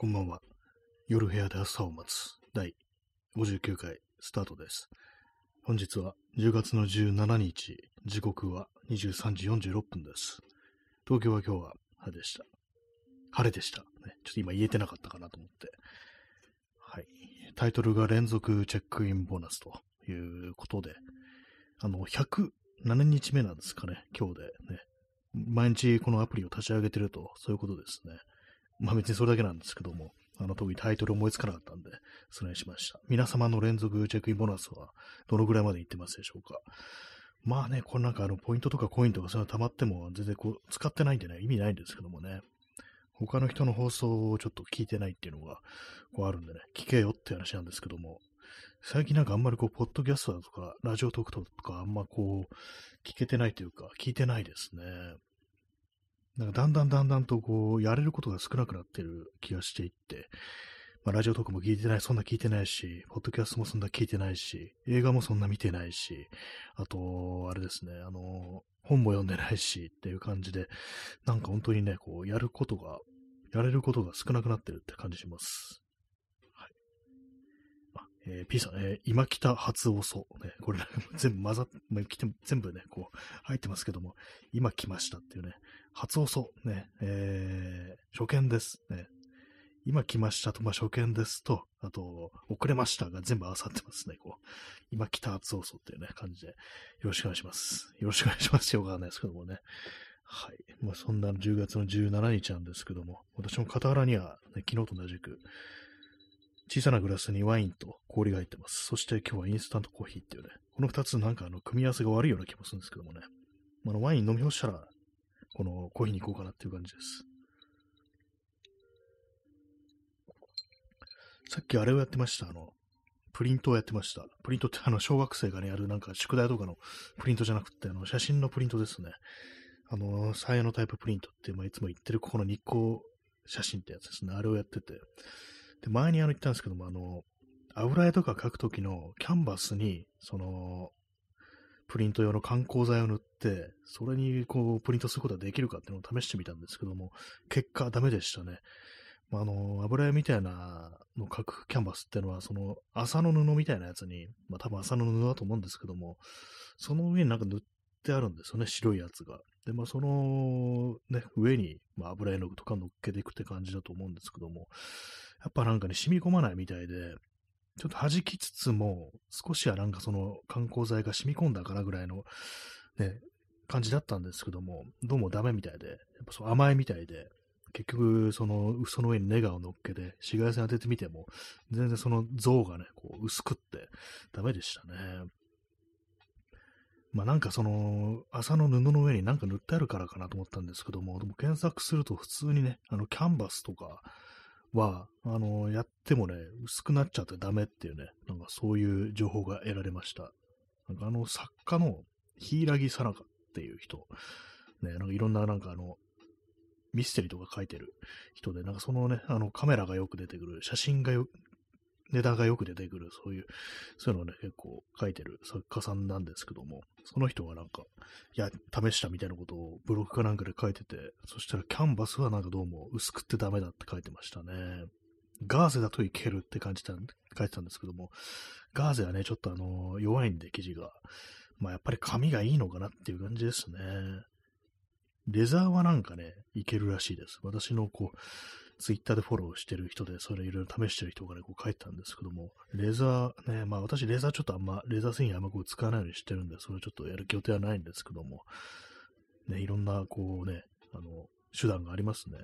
こんばんは。夜部屋で朝を待つ第59回スタートです。本日は10月の17日、時刻は23時46分です。東京は今日は晴れでした。晴れでした。ね、ちょっと今言えてなかったかなと思って。はい。タイトルが連続チェックインボーナスということで、あの、107日目なんですかね、今日でね。毎日このアプリを立ち上げてると、そういうことですね。まあ別にそれだけなんですけども、あの、特にタイトル思いつかなかったんで、それにしました。皆様の連続チェックインボーナスは、どのぐらいまでいってますでしょうか。まあね、これなんかあの、ポイントとかコインとかそういうの溜まっても、全然こう、使ってないんでね、意味ないんですけどもね。他の人の放送をちょっと聞いてないっていうのが、こうあるんでね、聞けよって話なんですけども、最近なんかあんまりこう、ポッドキャストだとか、ラジオトークとか、あんまこう、聞けてないというか、聞いてないですね。なんかだんだんだんだんとこう、やれることが少なくなってる気がしていって、まあ、ラジオトークも聞いてない、そんな聞いてないし、ポッドキャストもそんな聞いてないし、映画もそんな見てないし、あと、あれですね、あの、本も読んでないしっていう感じで、なんか本当にね、こう、やることが、やれることが少なくなってるって感じします。はい。あ、えー、P さん、えー、今北初遅。ね、これ、全部混ざっ、て、全部ね、こう、入ってますけども、今来ましたっていうね、初遅、ね、えー、初見です。ね。今来ましたと、まあ、初見ですと、あと、遅れましたが全部合わさってますね、こう。今来た初遅っていうね、感じで。よろしくお願いします。よろしくお願いしますよ。わかんないですけどもね。はい。まあ、そんな10月の17日なんですけども、私も傍らには、ね、昨日と同じく、小さなグラスにワインと氷が入ってます。そして今日はインスタントコーヒーっていうね、この二つなんかあの、組み合わせが悪いような気もするんですけどもね。まあの、ワイン飲み干したら、このコーヒーに行こうかなっていう感じです。さっきあれをやってました。あの、プリントをやってました。プリントってあの、小学生がね、やるなんか宿題とかのプリントじゃなくて、あの、写真のプリントですね。あの、サイヤのタイププリントって、まあ、いつも言ってるここの日光写真ってやつですね。あれをやってて。で、前にあの言ったんですけども、あの、油絵とか描くときのキャンバスに、その、プリント用の観光剤を塗って、それにこう、プリントすることができるかっていうのを試してみたんですけども、結果ダメでしたね。まあ、あの、油絵みたいなの描くキャンバスっていうのは、その、麻の布みたいなやつに、まあ多分麻の布だと思うんですけども、その上になんか塗ってあるんですよね、白いやつが。で、まあその、ね、上に、まあ、油絵の具とか乗っけていくって感じだと思うんですけども、やっぱなんかね、染み込まないみたいで、ちょっと弾きつつも、少しはなんかその観光剤が染み込んだかなぐらいの、ね、感じだったんですけども、どうもダメみたいで、やっぱそう甘いみたいで、結局、その、その上にネガを乗っけて、紫外線当ててみても、全然その像がね、こう、薄くって、ダメでしたね。まあなんかその、麻の布の上になんか塗ってあるからかなと思ったんですけども、でも検索すると普通にね、あの、キャンバスとかは、あの、やってもね、薄くなっちゃってダメっていうね、なんかそういう情報が得られました。なんかあの、作家の、柊さなかっていう人、ね、なんかいろんななんかあの、ミステリーとか書いてる人で、なんかそのね、あのカメラがよく出てくる、写真がよネタがよく出てくる、そういう、そういうのをね、結構書いてる作家さんなんですけども、その人がなんか、いや、試したみたいなことをブログかなんかで書いてて、そしたらキャンバスはなんかどうも薄くってダメだって書いてましたね。ガーゼだといけるって感じた、書いてたんですけども、ガーゼはね、ちょっとあの、弱いんで、生地が。まあやっぱり紙がいいのかなっていう感じですね。レザーはなんかね、いけるらしいです。私のこう、ツイッターでフォローしてる人で、それいろいろ試してる人がね、こう書いてたんですけども、レーザーね、まあ私レーザーちょっとあんま、レーザー製品あんまこう使わないようにしてるんで、それちょっとやる予定はないんですけども、ね、いろんなこうね、あの、手段がありますね。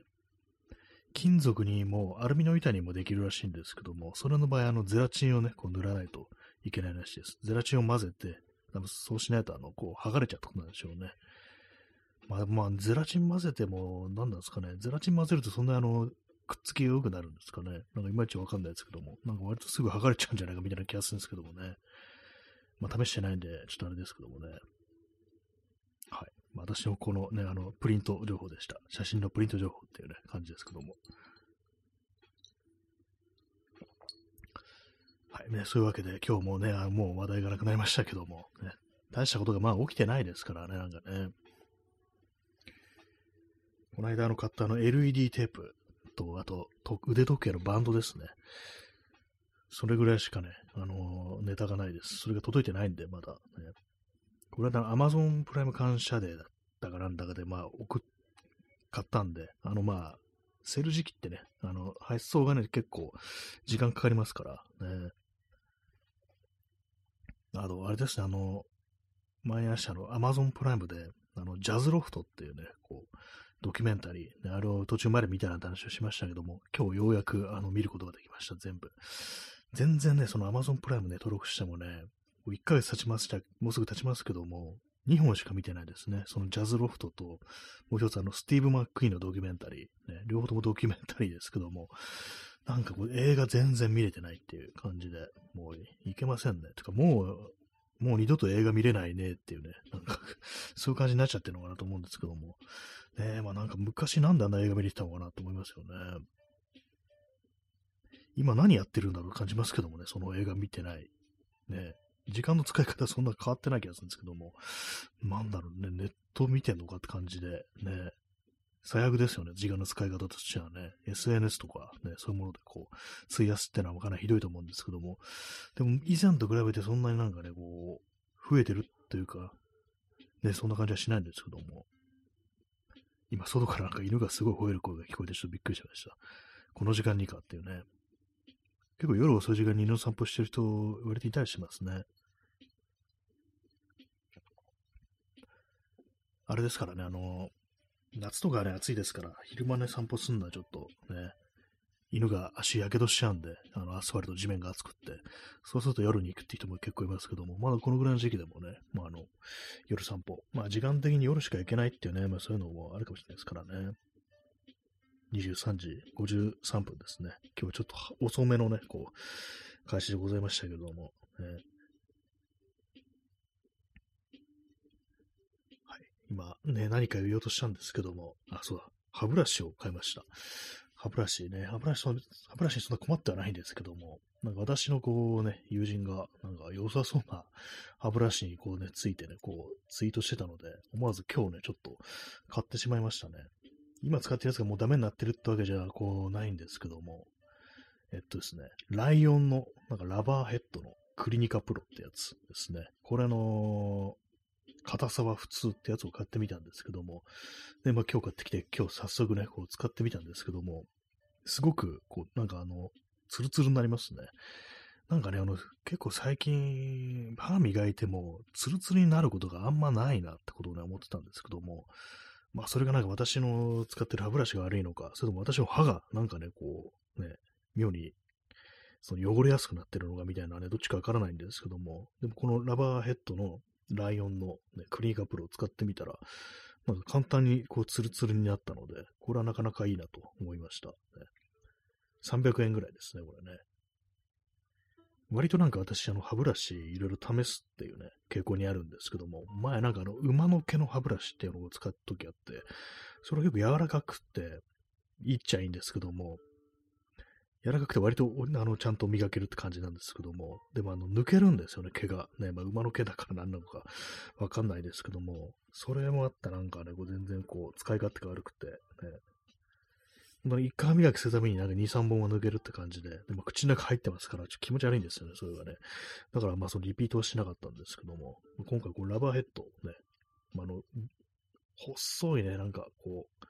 金属にも、アルミの板にもできるらしいんですけども、それの場合、あの、ゼラチンをね、こう塗らないといけないらしいです。ゼラチンを混ぜて、多分そうしないと、あの、こう、剥がれちゃったことなんでしょうね。まあ、まあ、ゼラチン混ぜても、何なんですかね。ゼラチン混ぜるとそんなあの、くっつきが良くなるんですかね。なんかいまいちわかんないですけども、なんか割とすぐ剥がれちゃうんじゃないかみたいな気がするんですけどもね。まあ、試してないんで、ちょっとあれですけどもね。はい。まあ、私のこのね、あの、プリント情報でした。写真のプリント情報っていうね、感じですけども。はい。ね、そういうわけで、今日もね、あもう話題がなくなりましたけども、ね、大したことがまあ起きてないですからね、なんかね。この間あの買ったあの LED テープと、あと、と腕時計のバンドですね。それぐらいしかね、あのネタがないです。それが届いてないんで、まだ、ね。これは Amazon プライム感謝デーだったかなんだかで、まあ、送っ、買ったんで、あの、まあ、セール時期ってね、あの、発送がね、結構時間かかりますからね。あの、あれですね、あの、毎朝の Amazon プライムで、あの、ジャズロフトっていうね、こう、ドキュメンタリー、あれを途中まで見たなって話をしましたけども、今日ようやくあの見ることができました、全部。全然ね、その Amazon プライムね、登録してもね、もう1ヶ月経ちますじゃ、もうすぐ経ちますけども、2本しか見てないですね。そのジャズロフトと、もう一つあの、スティーブ・マック・イーンのドキュメンタリー、ね、両方ともドキュメンタリーですけども、なんかこう映画全然見れてないっていう感じで、もういけませんね。てかもう、もう二度と映画見れないねっていうね、なんかそういう感じになっちゃってるのかなと思うんですけども。ねえまあなんか昔なんであんな映画見れてたのかなと思いますよね。今何やってるんだろう感じますけどもね、その映画見てない。ね時間の使い方そんな変わってない気がするんですけども、なんだろうね、ネット見てんのかって感じで、ね、最悪ですよね、時間の使い方としてはね、SNS とかね、そういうものでこう、費やすってのはかなりひどいと思うんですけども、でも以前と比べてそんなになんかね、こう、増えてるっていうか、ね、そんな感じはしないんですけども、今、外からなんか犬がすごい吠える声が聞こえてちょっとびっくりしました。この時間にかっていうね。結構夜遅い時間に犬の散歩してる人、言われていたりしますね。あれですからね、あの、夏とかね、暑いですから、昼間ね、散歩すんのはちょっとね、犬が足やけどしちゃうんで、あの、アスファルト、地面が熱くって、そうすると夜に行くって人も結構いますけども、まだこのぐらいの時期でもね、まあ、あの、夜散歩、まあ、時間的に夜しか行けないっていうね、まあ、そういうのもあるかもしれないですからね。23時53分ですね。今日はちょっと遅めのね、こう、開始でございましたけども、ね、今ね、何か言おうとしたんですけども、あ、そうだ、歯ブラシを買いました。歯ブラシね、歯ブラシ、歯ブラシにそんな困ってはないんですけども、なんか私のこうね、友人が、なんか良さそうな歯ブラシにこうね、ついてね、こう、ツイートしてたので、思わず今日ね、ちょっと買ってしまいましたね。今使ってるやつがもうダメになってるってわけじゃ、こう、ないんですけども、えっとですね、ライオンの、なんかラバーヘッドのクリニカプロってやつですね。これの、硬さは普通ってやつを買ってみたんですけども、で、まあ今日買ってきて、今日早速ね、こう使ってみたんですけども、すごく、こう、なんかあの、ツルツルになりますね。なんかね、あの、結構最近、歯磨いても、ツルツルになることがあんまないなってことをね、思ってたんですけども、まあ、それがなんか私の使ってる歯ブラシが悪いのか、それとも私の歯がなんかね、こう、ね、妙に、その汚れやすくなってるのかみたいなね、どっちかわからないんですけども、でもこのラバーヘッドのライオンの、ね、クリーカプロを使ってみたら、なんか簡単にこうツルツルになったので、これはなかなかいいなと思いました。ね、300円ぐらいですね、これね。割となんか私、あの、歯ブラシいろいろ試すっていうね、傾向にあるんですけども、前なんかあの、馬の毛の歯ブラシっていうのを使った時あって、それ結構柔らかくて、いっちゃいいんですけども、柔らかくて割とあのちゃんと磨けるって感じなんですけども、でもあの抜けるんですよね、毛が。ね、まあ、馬の毛だから何なのかわかんないですけども、それもあったなんかね、こう全然こう使い勝手が悪くて、ね、一回磨きするためになんか2、3本は抜けるって感じで、でも口の中入ってますから、ちょっと気持ち悪いんですよね、それがね。だからまあそのリピートはしなかったんですけども、今回こうラバーヘッドね、まあ、あの、細いね、なんかこう、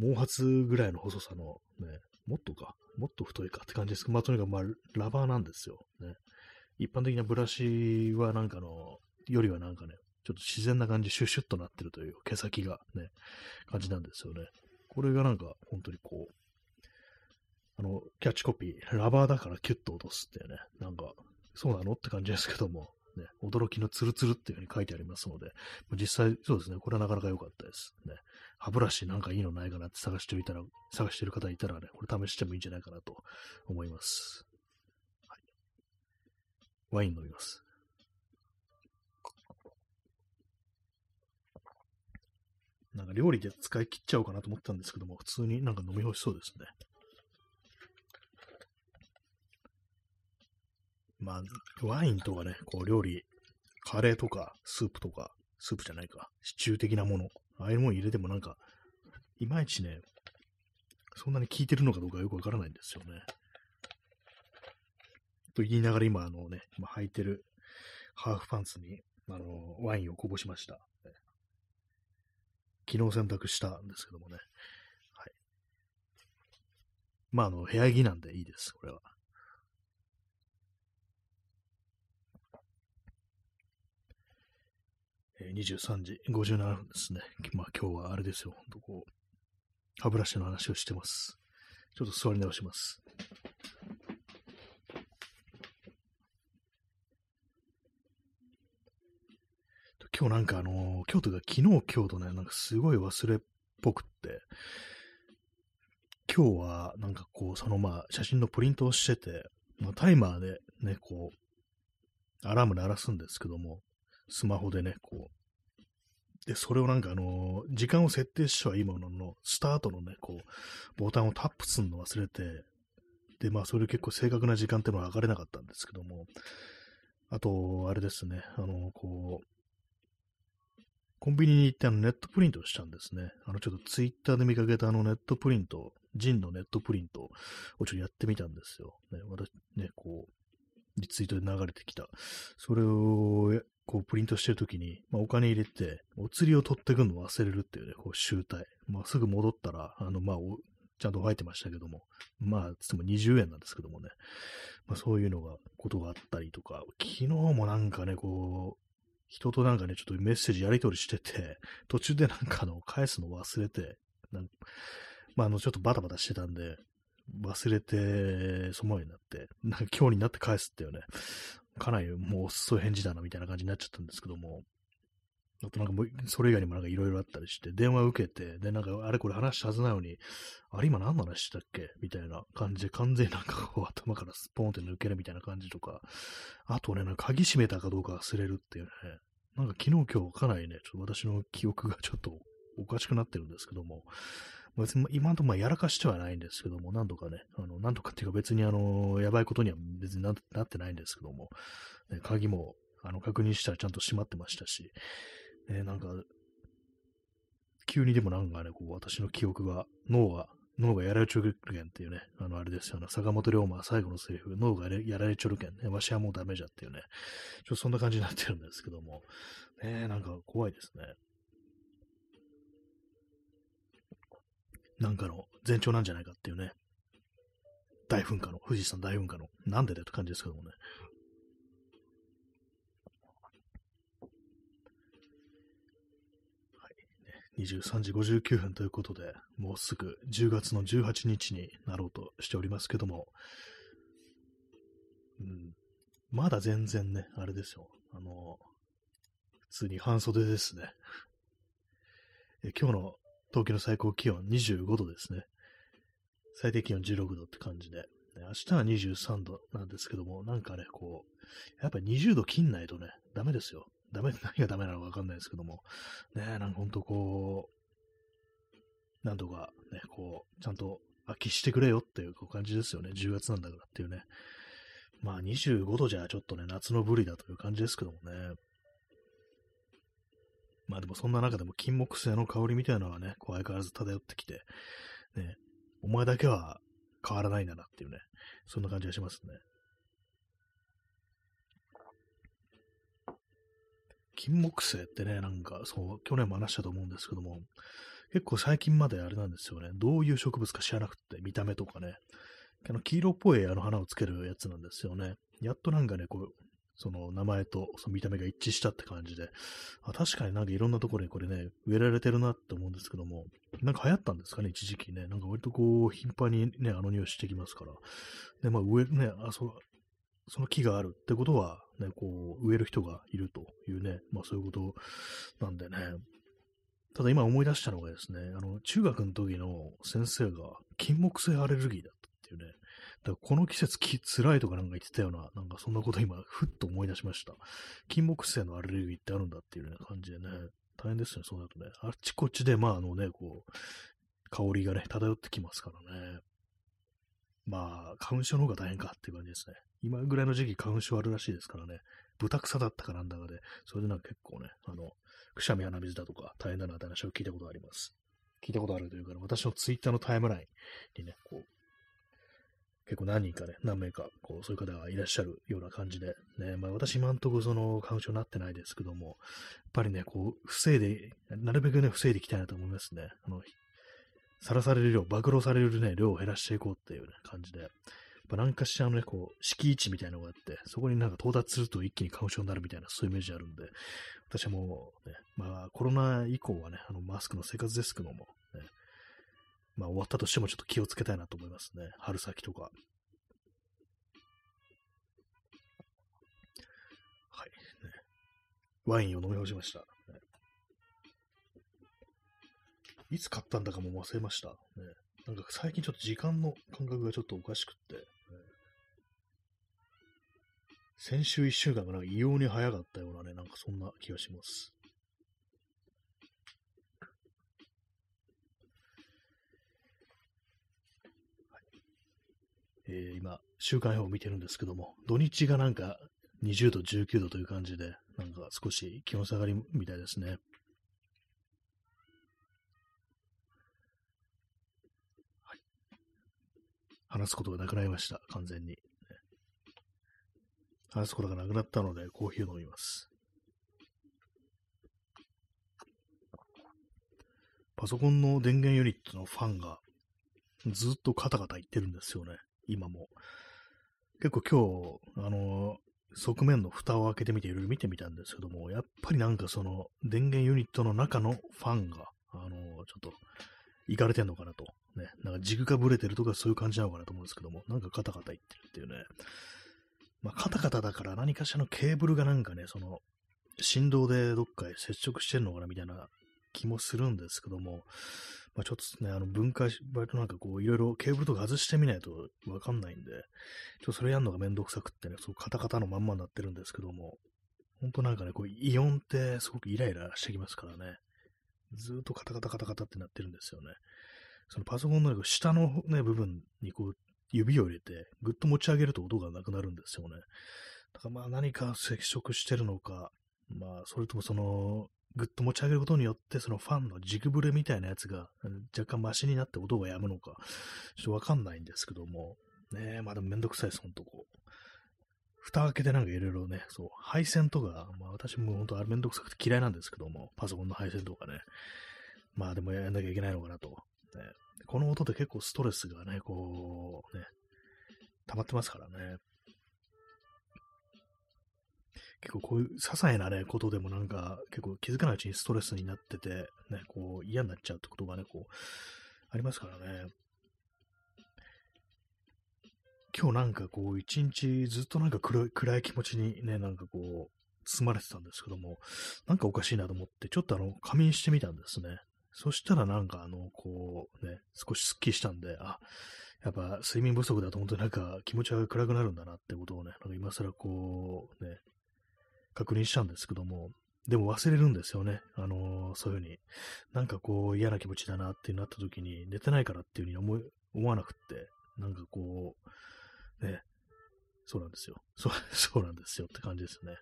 毛髪ぐらいの細さのね、もっとか、もっと太いかって感じですけど、まあ、とにかく、まあ、ラバーなんですよ。ね。一般的なブラシはなんかの、よりはなんかね、ちょっと自然な感じ、シュッシュッとなってるという毛先がね、感じなんですよね。これがなんか、本当にこう、あの、キャッチコピー、ラバーだからキュッと落とすっていうね、なんか、そうなのって感じですけども、ね、驚きのツルツルっていうふうに書いてありますので、実際そうですね、これはなかなか良かったです。ね、歯ブラシなんかいいのないかなって探してみたら、探してる方いたらね、これ試してもいいんじゃないかなと思います。はい、ワイン飲みます。なんか料理で使い切っちゃおうかなと思ったんですけども、普通になんか飲み干しそうですね。まあ、ワインとかね、こう料理、カレーとか、スープとか、スープじゃないか、シチュー的なもの、ああいうもの入れてもなんか、いまいちね、そんなに効いてるのかどうかよくわからないんですよね。と言いながら今、あのね、今履いてるハーフパンツに、あの、ワインをこぼしました。昨日洗濯したんですけどもね。はい。まあ、あの、部屋着なんでいいです、これは。23時57分ですね。まあ今日はあれですよ。ほんとこう、歯ブラシの話をしてます。ちょっと座り直します。今日なんかあの、今日というか昨日今日とね、なんかすごい忘れっぽくって、今日はなんかこう、そのまあ写真のプリントをしてて、まあ、タイマーでね、こう、アラーム鳴らすんですけども、スマホでね、こう。で、それをなんかあの、時間を設定してはいいものの、スタートのね、こう、ボタンをタップするの忘れて、で、まあ、それ結構正確な時間っていうのは上がれなかったんですけども、あと、あれですね、あの、こう、コンビニに行ってあのネットプリントしたんですね。あのちょっとツイッターで見かけたあのネットプリント、ジンのネットプリントをちょっとやってみたんですよ。ね、私ね、こう、リツイートで流れてきた。それを、こう、プリントしてるときに、まあ、お金入れて、お釣りを取ってくるの忘れるっていうね、こう、集大。まあ、すぐ戻ったら、あの、まあ、ちゃんと入ってましたけども、まあ、つっても20円なんですけどもね、まあ、そういうのが、ことがあったりとか、昨日もなんかね、こう、人となんかね、ちょっとメッセージやり取りしてて、途中でなんかあの、返すの忘れて、なんまあ、あの、ちょっとバタバタしてたんで、忘れて、そのままになって、なんか今日になって返すっていうね、かなりもう遅い返事だなみたいな感じになっちゃったんですけども、あとなんかもう、それ以外にもなんかいろいろあったりして、電話受けて、で、なんかあれこれ話したはずなのに、あれ今何の話したっけみたいな感じで、完全になんかこう 頭からスポーンって抜けるみたいな感じとか、あとね、なんか鍵閉めたかどうか忘れるっていうね、なんか昨日今日かなりね、ちょっと私の記憶がちょっとおかしくなってるんですけども、別に今のところやらかしてはないんですけども、なんとかね、あの、なんとかっていうか別にあの、やばいことには別になってないんですけども、ね、鍵もあの確認したらちゃんと閉まってましたし、ね、なんか、急にでもなんかね、こう、私の記憶が、脳が、脳がやられちょるけんっていうね、あの、あれですよね、坂本龍馬最後のセリフ、脳がやられちょるけんね、わしはもうダメじゃっていうね、ちょっとそんな感じになってるんですけども、ね、なんか怖いですね。なんかの前兆なんじゃないかっていうね、大噴火の、富士山大噴火の、なんでだって感じですけどもね。23時59分ということで、もうすぐ10月の18日になろうとしておりますけども、うん、まだ全然ね、あれですよ。あの、普通に半袖ですね。え今日の東京の最高気温25度ですね。最低気温16度って感じで。明日は23度なんですけども、なんかね、こう、やっぱり20度切んないとね、ダメですよ。ダメ、何がダメなのかわかんないですけども、ね、なんかほんとこう、なんとかね、こう、ちゃんと飽きしてくれよっていう感じですよね。10月なんだからっていうね。まあ25度じゃちょっとね、夏のぶりだという感じですけどもね。まあでもそんな中でも金木犀の香りみたいなのはね、こう相変わらず漂ってきて、ね、お前だけは変わらないんだなっていうね、そんな感じがしますね。金木犀ってね、なんか、そう、去年も話したと思うんですけども、結構最近まであれなんですよね。どういう植物か知らなくて、見た目とかね。あの、黄色っぽいあの花をつけるやつなんですよね。やっとなんかね、こう、その名前とその見た目が一致したって感じで、あ確かになんかいろんなところにこれね、植えられてるなって思うんですけども、なんか流行ったんですかね、一時期ね。なんか割とこう、頻繁にね、あの匂いしてきますから。で、まあ植え、ね、あ、そその木があるってことは、ね、こう、植える人がいるというね、まあそういうことなんでね。ただ今思い出したのがですね、あの、中学の時の先生が金木犀アレルギーだったっていうね。だからこの季節き辛いとかなんか言ってたような、なんかそんなこと今、ふっと思い出しました。金木犀のアレルギーってあるんだっていうね、感じでね。大変ですね、そうだとね。あっちこっちで、まああのね、こう、香りがね、漂ってきますからね。まあ、花粉症の方が大変かっていう感じですね。今ぐらいの時期花粉症あるらしいですからね。豚草だったかなんだかで、それでなんか結構ね、あの、くしゃみ鼻水だとか大変だなって話を聞いたことあります。聞いたことあるというか、私のツイッターのタイムラインにね、こう、結構何人かね、何名か、こう、そういう方がいらっしゃるような感じで、ね、まあ私今んとこその、花粉症になってないですけども、やっぱりね、こう、防いで、なるべくね、防いでいきたいなと思いますね。あの、さらされる量、暴露されるね、量を減らしていこうっていうね、感じで。っぱ何かしらのね、こう、敷地みたいなのがあって、そこになんか到達すると一気に花粉症になるみたいな、そういうイメージあるんで、私はもうね、まあコロナ以降はね、あのマスクの生活デスクのも、ね、まあ終わったとしてもちょっと気をつけたいなと思いますね。春先とか。はい。ね、ワインを飲み干しました。いつ買ったんだかも忘れました。ね、なんか最近ちょっと時間の感覚がちょっとおかしくって、先週一週間がなんか異様に早かったようなね、なんかそんな気がします。えー、今、週間予報を見てるんですけども、土日がなんか20度、19度という感じで、なんか少し気温下がりみたいですね。話すことがなくなりました、完全に。話すことがなくなったので、コーヒーを飲みます。パソコンの電源ユニットのファンがずっとカタカタ言ってるんですよね、今も。結構今日、あの、側面の蓋を開けてみていろいろ見てみたんですけども、やっぱりなんかその電源ユニットの中のファンが、あの、ちょっと、いかれてんのかなと。ね、なんか軸がぶれてるとかそういう感じなのかなと思うんですけども、なんかカタカタ言ってるっていうね。まあ、カタカタだから何かしらのケーブルがなんかね、その、振動でどっかへ接触してんのかなみたいな気もするんですけども、まあ、ちょっとね、あの分解し、割となんかこう、いろいろケーブルとか外してみないとわかんないんで、ちょっとそれやるのがめんどくさくってね、そうカタカタのまんまになってるんですけども、ほんとなんかね、こう、イオンってすごくイライラしてきますからね、ずっとカタカタカタカタってなってるんですよね。そのパソコンの下のね、部分にこう、指を入れて、ぐっと持ち上げると音がなくなるんですよね。だからまあ何か接触してるのか、まあそれともその、ぐっと持ち上げることによって、そのファンの軸ブレみたいなやつが若干マシになって音が止むのか、ちょっとわかんないんですけども、ねえ、まあでもめんどくさいです、ほんとこう。蓋開けてなんかいろいろね、そう、配線とか、まあ私も本当あれめんどくさくて嫌いなんですけども、パソコンの配線とかね。まあでもやんなきゃいけないのかなと。ね、この音で結構ストレスがね、こう、ね、溜まってますからね。結構こういう些細なね、ことでもなんか結構気づかないうちにストレスになってて、ね、こう嫌になっちゃうってことがね、こう、ありますからね。今日なんかこう一日ずっとなんか暗い気持ちにね、なんかこう、包まれてたんですけども、なんかおかしいなと思って、ちょっとあの、仮眠してみたんですね。そしたらなんかあの、こうね、少しスッキリしたんで、あ、やっぱ睡眠不足だと本当になんか気持ちが暗くなるんだなってことをね、なんか今更こうね、確認したんですけども、でも忘れるんですよね。あのー、そういうふうに。なんかこう嫌な気持ちだなってなった時に寝てないからっていうふうに思い思わなくって、なんかこう、ね、そうなんですよ。そう、そうなんですよって感じですね。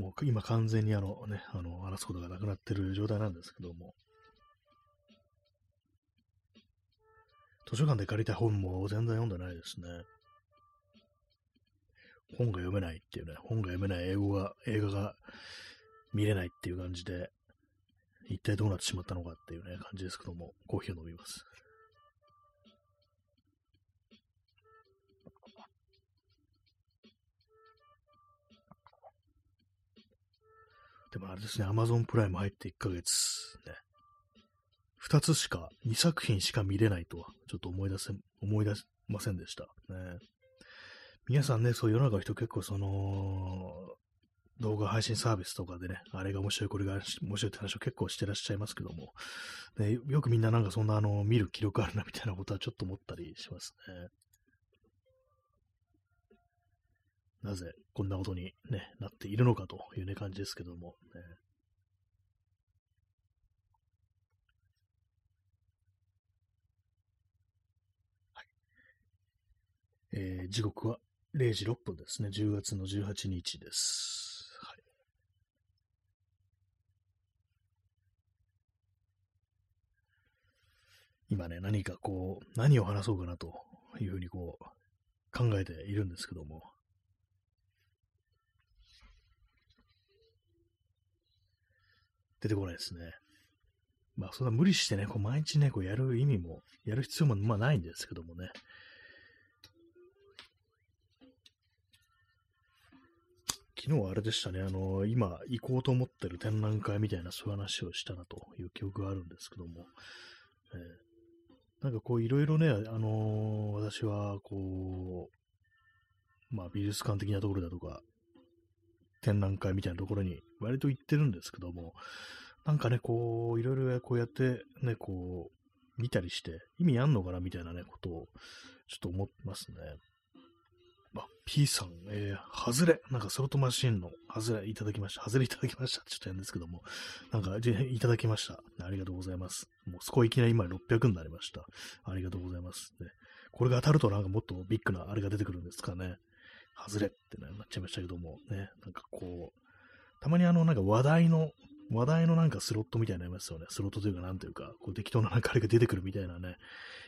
もう今完全にあのね、あの、話すことがなくなってる状態なんですけども。図書館で借りた本も全然読んでないですね。本が読めないっていうね、本が読めない英語が、映画が見れないっていう感じで、一体どうなってしまったのかっていうね、感じですけども、コーヒーを飲みます。でもあれですね、Amazon プライム入って1ヶ月、ね。2つしか、2作品しか見れないとは、ちょっと思い出せ、思い出せませんでした。ね。皆さんね、そういう世の中の人結構その、動画配信サービスとかでね、あれが面白い、これが面白いって話を結構してらっしゃいますけども、ね、よくみんななんかそんなあの、見る記録あるなみたいなことはちょっと思ったりしますね。なぜこんなことに、ね、なっているのかという、ね、感じですけども、ね。えー、時刻は0時6分ですね。10月の18日です。はい、今ね、何かこう、何を話そうかなというふうにこう、考えているんですけども、出てこないですね。まあ、そんな無理してね、こう毎日ね、こうやる意味も、やる必要もまあないんですけどもね。昨日はあれでしたね、あの、今行こうと思ってる展覧会みたいなそういう話をしたなという記憶があるんですけども、えー、なんかこういろいろね、あのー、私はこう、まあ美術館的なところだとか、展覧会みたいなところに割と行ってるんですけども、なんかね、こう、いろいろこうやってね、こう、見たりして、意味あんのかなみたいなね、ことを、ちょっと思ってますね。あ、P さん、えー、外れ、なんかソロトマシンの外れいただきました。外れいただきました。ちょっとやんですけども、なんか、いただきました。ありがとうございます。もうそこいきなり今600になりました。ありがとうございます。ね、これが当たるとなんかもっとビッグなあれが出てくるんですかね。外れってね、なっちゃいましたけども、ね、なんかこう、たまにあの、なんか話題の、話題のなんかスロットみたいになりますよね。スロットというか、なんというか、こう適当ななんかあれが出てくるみたいなね。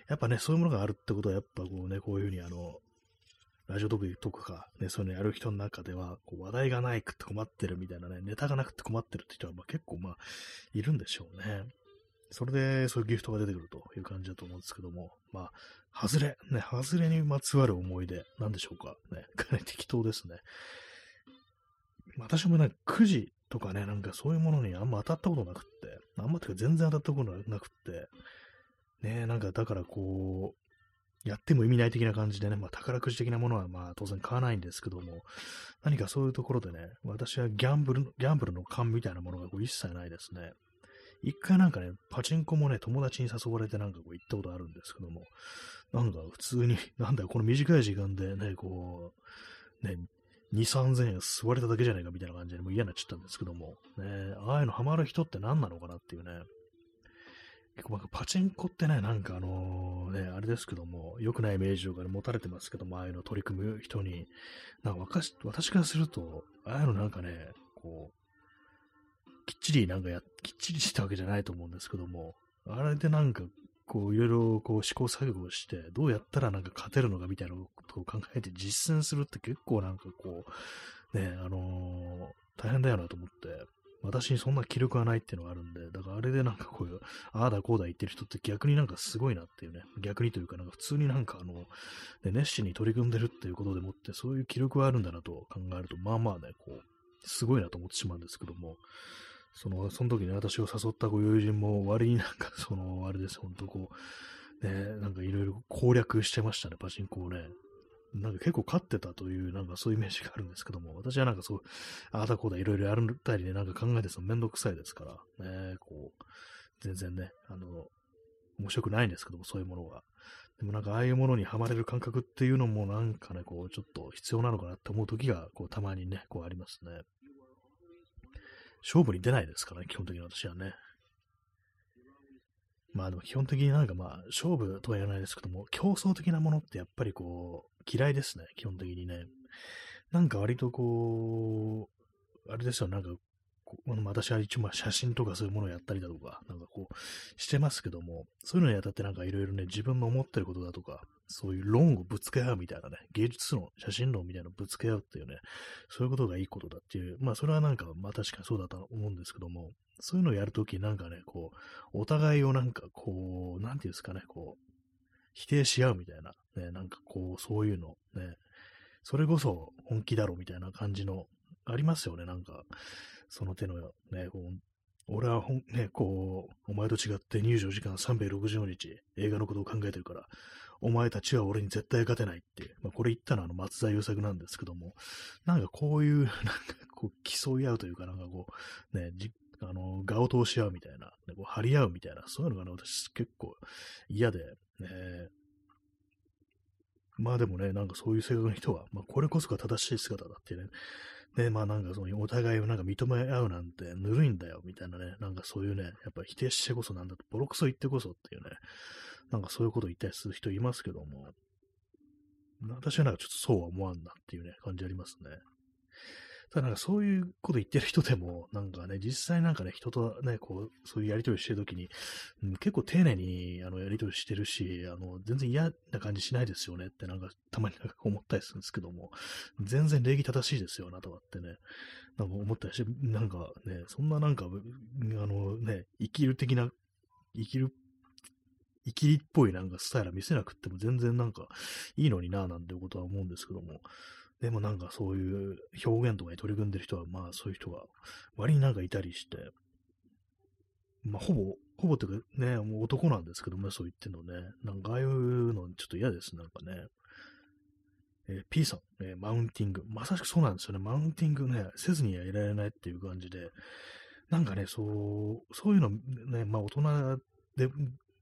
やっぱね、そういうものがあるってことは、やっぱこうね、こういうふうにあの、ラジオトークとか、ね、そういうのやる人の中では、こう話題がないくって困ってるみたいなね、ネタがなくて困ってるって人は、まあ、結構まあ、いるんでしょうね。それで、そういうギフトが出てくるという感じだと思うんですけども、まあ、外れ、ね、外れにまつわる思い出、なんでしょうか。ね、かなり適当ですね。私もね、9時とかね、なんかそういうものにあんま当たったことなくって、あんまてか全然当たったことなくって、ね、なんかだからこう、やっても意味ない的な感じでね、まあ、宝くじ的なものはまあ当然買わないんですけども、何かそういうところでね、私はギャンブル、ギャンブルの勘みたいなものがこう一切ないですね。一回なんかね、パチンコもね、友達に誘われてなんかこう行ったことあるんですけども、なんか普通に、なんだよ、この短い時間でね、こう、ね、2、3000円吸われただけじゃないかみたいな感じでもう嫌になっちゃったんですけども、ね、ああいうのハマる人って何なのかなっていうね、結構パチンコってね、なんかあのね、あれですけども、良くないイメージとかで持たれてますけども、ああいうの取り組む人に、なんか私からすると、ああいうのなんかね、こう、きっちりなんかや、きっちりしたわけじゃないと思うんですけども、あれでなんか、こう、いろいろこう試行錯誤して、どうやったらなんか勝てるのかみたいなことを考えて実践するって結構なんかこう、ね、あのー、大変だよなと思って、私にそんな気力はないっていうのがあるんで、だからあれでなんかこういう、ああだこうだ言ってる人って逆になんかすごいなっていうね、逆にというかなんか普通になんかあの、ね、熱心に取り組んでるっていうことでもって、そういう気力はあるんだなと考えると、まあまあね、こう、すごいなと思ってしまうんですけども、その、その時に私を誘ったご友人も割になんか その、あれです、ほんとこう、ね、なんかいろいろ攻略してましたね、パチンコをね。なんか結構勝ってたという、なんかそういうイメージがあるんですけども、私はなんかそう、ああだこうだいろいろやるたりね、なんか考えてそのめんどくさいですから、ね、こう、全然ね、あの、面白くないんですけども、そういうものが。でもなんかああいうものにはまれる感覚っていうのもなんかね、こう、ちょっと必要なのかなって思う時が、こう、たまにね、こうありますね。勝負に出ないですからね、基本的に私はね。まあでも基本的になんかまあ、勝負とは言わないですけども、競争的なものってやっぱりこう、嫌いですね、基本的にね。なんか割とこう、あれですよ、なんか、私は一応まあ写真とかそういうものをやったりだとか、なんかこう、してますけども、そういうのにあたってなんかいろいろね、自分の思ってることだとか、そういう論をぶつけ合うみたいなね、芸術の写真論みたいなのをぶつけ合うっていうね、そういうことがいいことだっていう、まあそれはなんか、まあ確かにそうだと思うんですけども、そういうのをやるときなんかね、こう、お互いをなんかこう、なんていうんですかね、こう、否定し合うみたいな、ね、なんかこう、そういうの、ね、それこそ本気だろみたいな感じの、ありますよね、なんか、その手の、ね、こう俺はほん、ね、こう、お前と違って24時間360日映画のことを考えてるから、お前たちは俺に絶対勝てないって、まあ、これ言ったのはあの松田優作なんですけども、なんかこういう、なんかこう競い合うというか、なんかこう、ね、じあの、画を通し合うみたいな、ね、こう張り合うみたいな、そういうのがね、私結構嫌で、ね、まあでもね、なんかそういう性格の人は、まあこれこそが正しい姿だってね、ね、まあなんかそのお互いをなんか認め合うなんてぬるいんだよみたいなね、なんかそういうね、やっぱ否定してこそなんだと、ボロクソ言ってこそっていうね、なんかそういうことを言ったりする人いますけども、私はなんかちょっとそうは思わんなっていうね、感じありますね。ただなんかそういうこと言ってる人でも、なんかね、実際なんかね、人とね、こう、そういうやりとりしてるときに、うん、結構丁寧にあのやりとりしてるし、あの、全然嫌な感じしないですよねってなんかたまになんか思ったりするんですけども、全然礼儀正しいですよ、なたはってね、なんか思ったりして、なんかね、そんななんか、あのね、生きる的な、生きる生きりっぽいなんかスタイル見せなくっても全然なんかいいのになぁなんていうことは思うんですけども、でもなんかそういう表現とかに取り組んでる人は、まあそういう人が割になんかいたりして、まあほぼ、ほぼっていうかね、もう男なんですけども、そう言ってんのね、なんかああいうのちょっと嫌です、なんかね。えー、P さん、えー、マウンティング。まさしくそうなんですよね。マウンティングね、せずにはいられないっていう感じで、なんかね、そう、そういうのね、まあ大人で、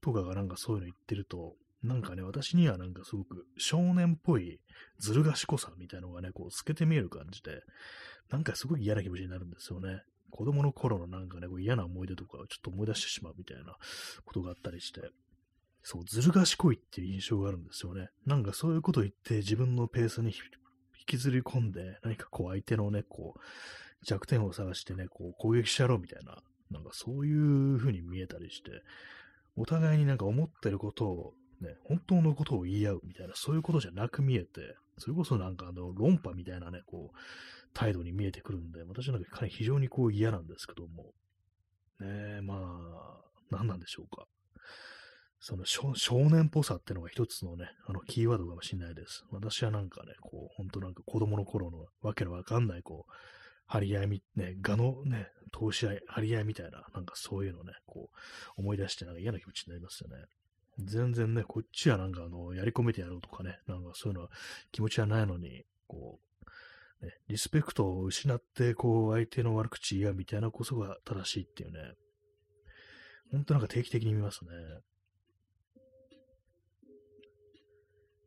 とかがなんかそういうの言ってると、なんかね、私にはなんかすごく少年っぽいずる賢さみたいなのがね、こう透けて見える感じで、なんかすごい嫌な気持ちになるんですよね。子供の頃のなんかね、こう嫌な思い出とかをちょっと思い出してしまうみたいなことがあったりして、そう、ずる賢いっていう印象があるんですよね。なんかそういうことを言って自分のペースに引きずり込んで、何かこう相手のね、こう、弱点を探してね、こう攻撃しちゃろうみたいな、なんかそういう風に見えたりして、お互いになんか思ってることをね、本当のことを言い合うみたいな、そういうことじゃなく見えて、それこそなんかあの、論破みたいなね、こう、態度に見えてくるんで、私なんか非常にこう嫌なんですけども、ねえ、まあ、何なんでしょうか。その少年っぽさってのが一つのね、あの、キーワードかもしれないです。私はなんかね、こう、本当なんか子供の頃のわけのわかんない、こう、張り合いみ、ね、画のね、投資合い、張り合いみたいな、なんかそういうのね、こう、思い出してなんか嫌な気持ちになりますよね。全然ね、こっちはなんかあの、やり込めてやろうとかね、なんかそういうのは気持ちはないのに、こう、ね、リスペクトを失って、こう、相手の悪口言うみたいなこそが正しいっていうね、ほんとなんか定期的に見ますね。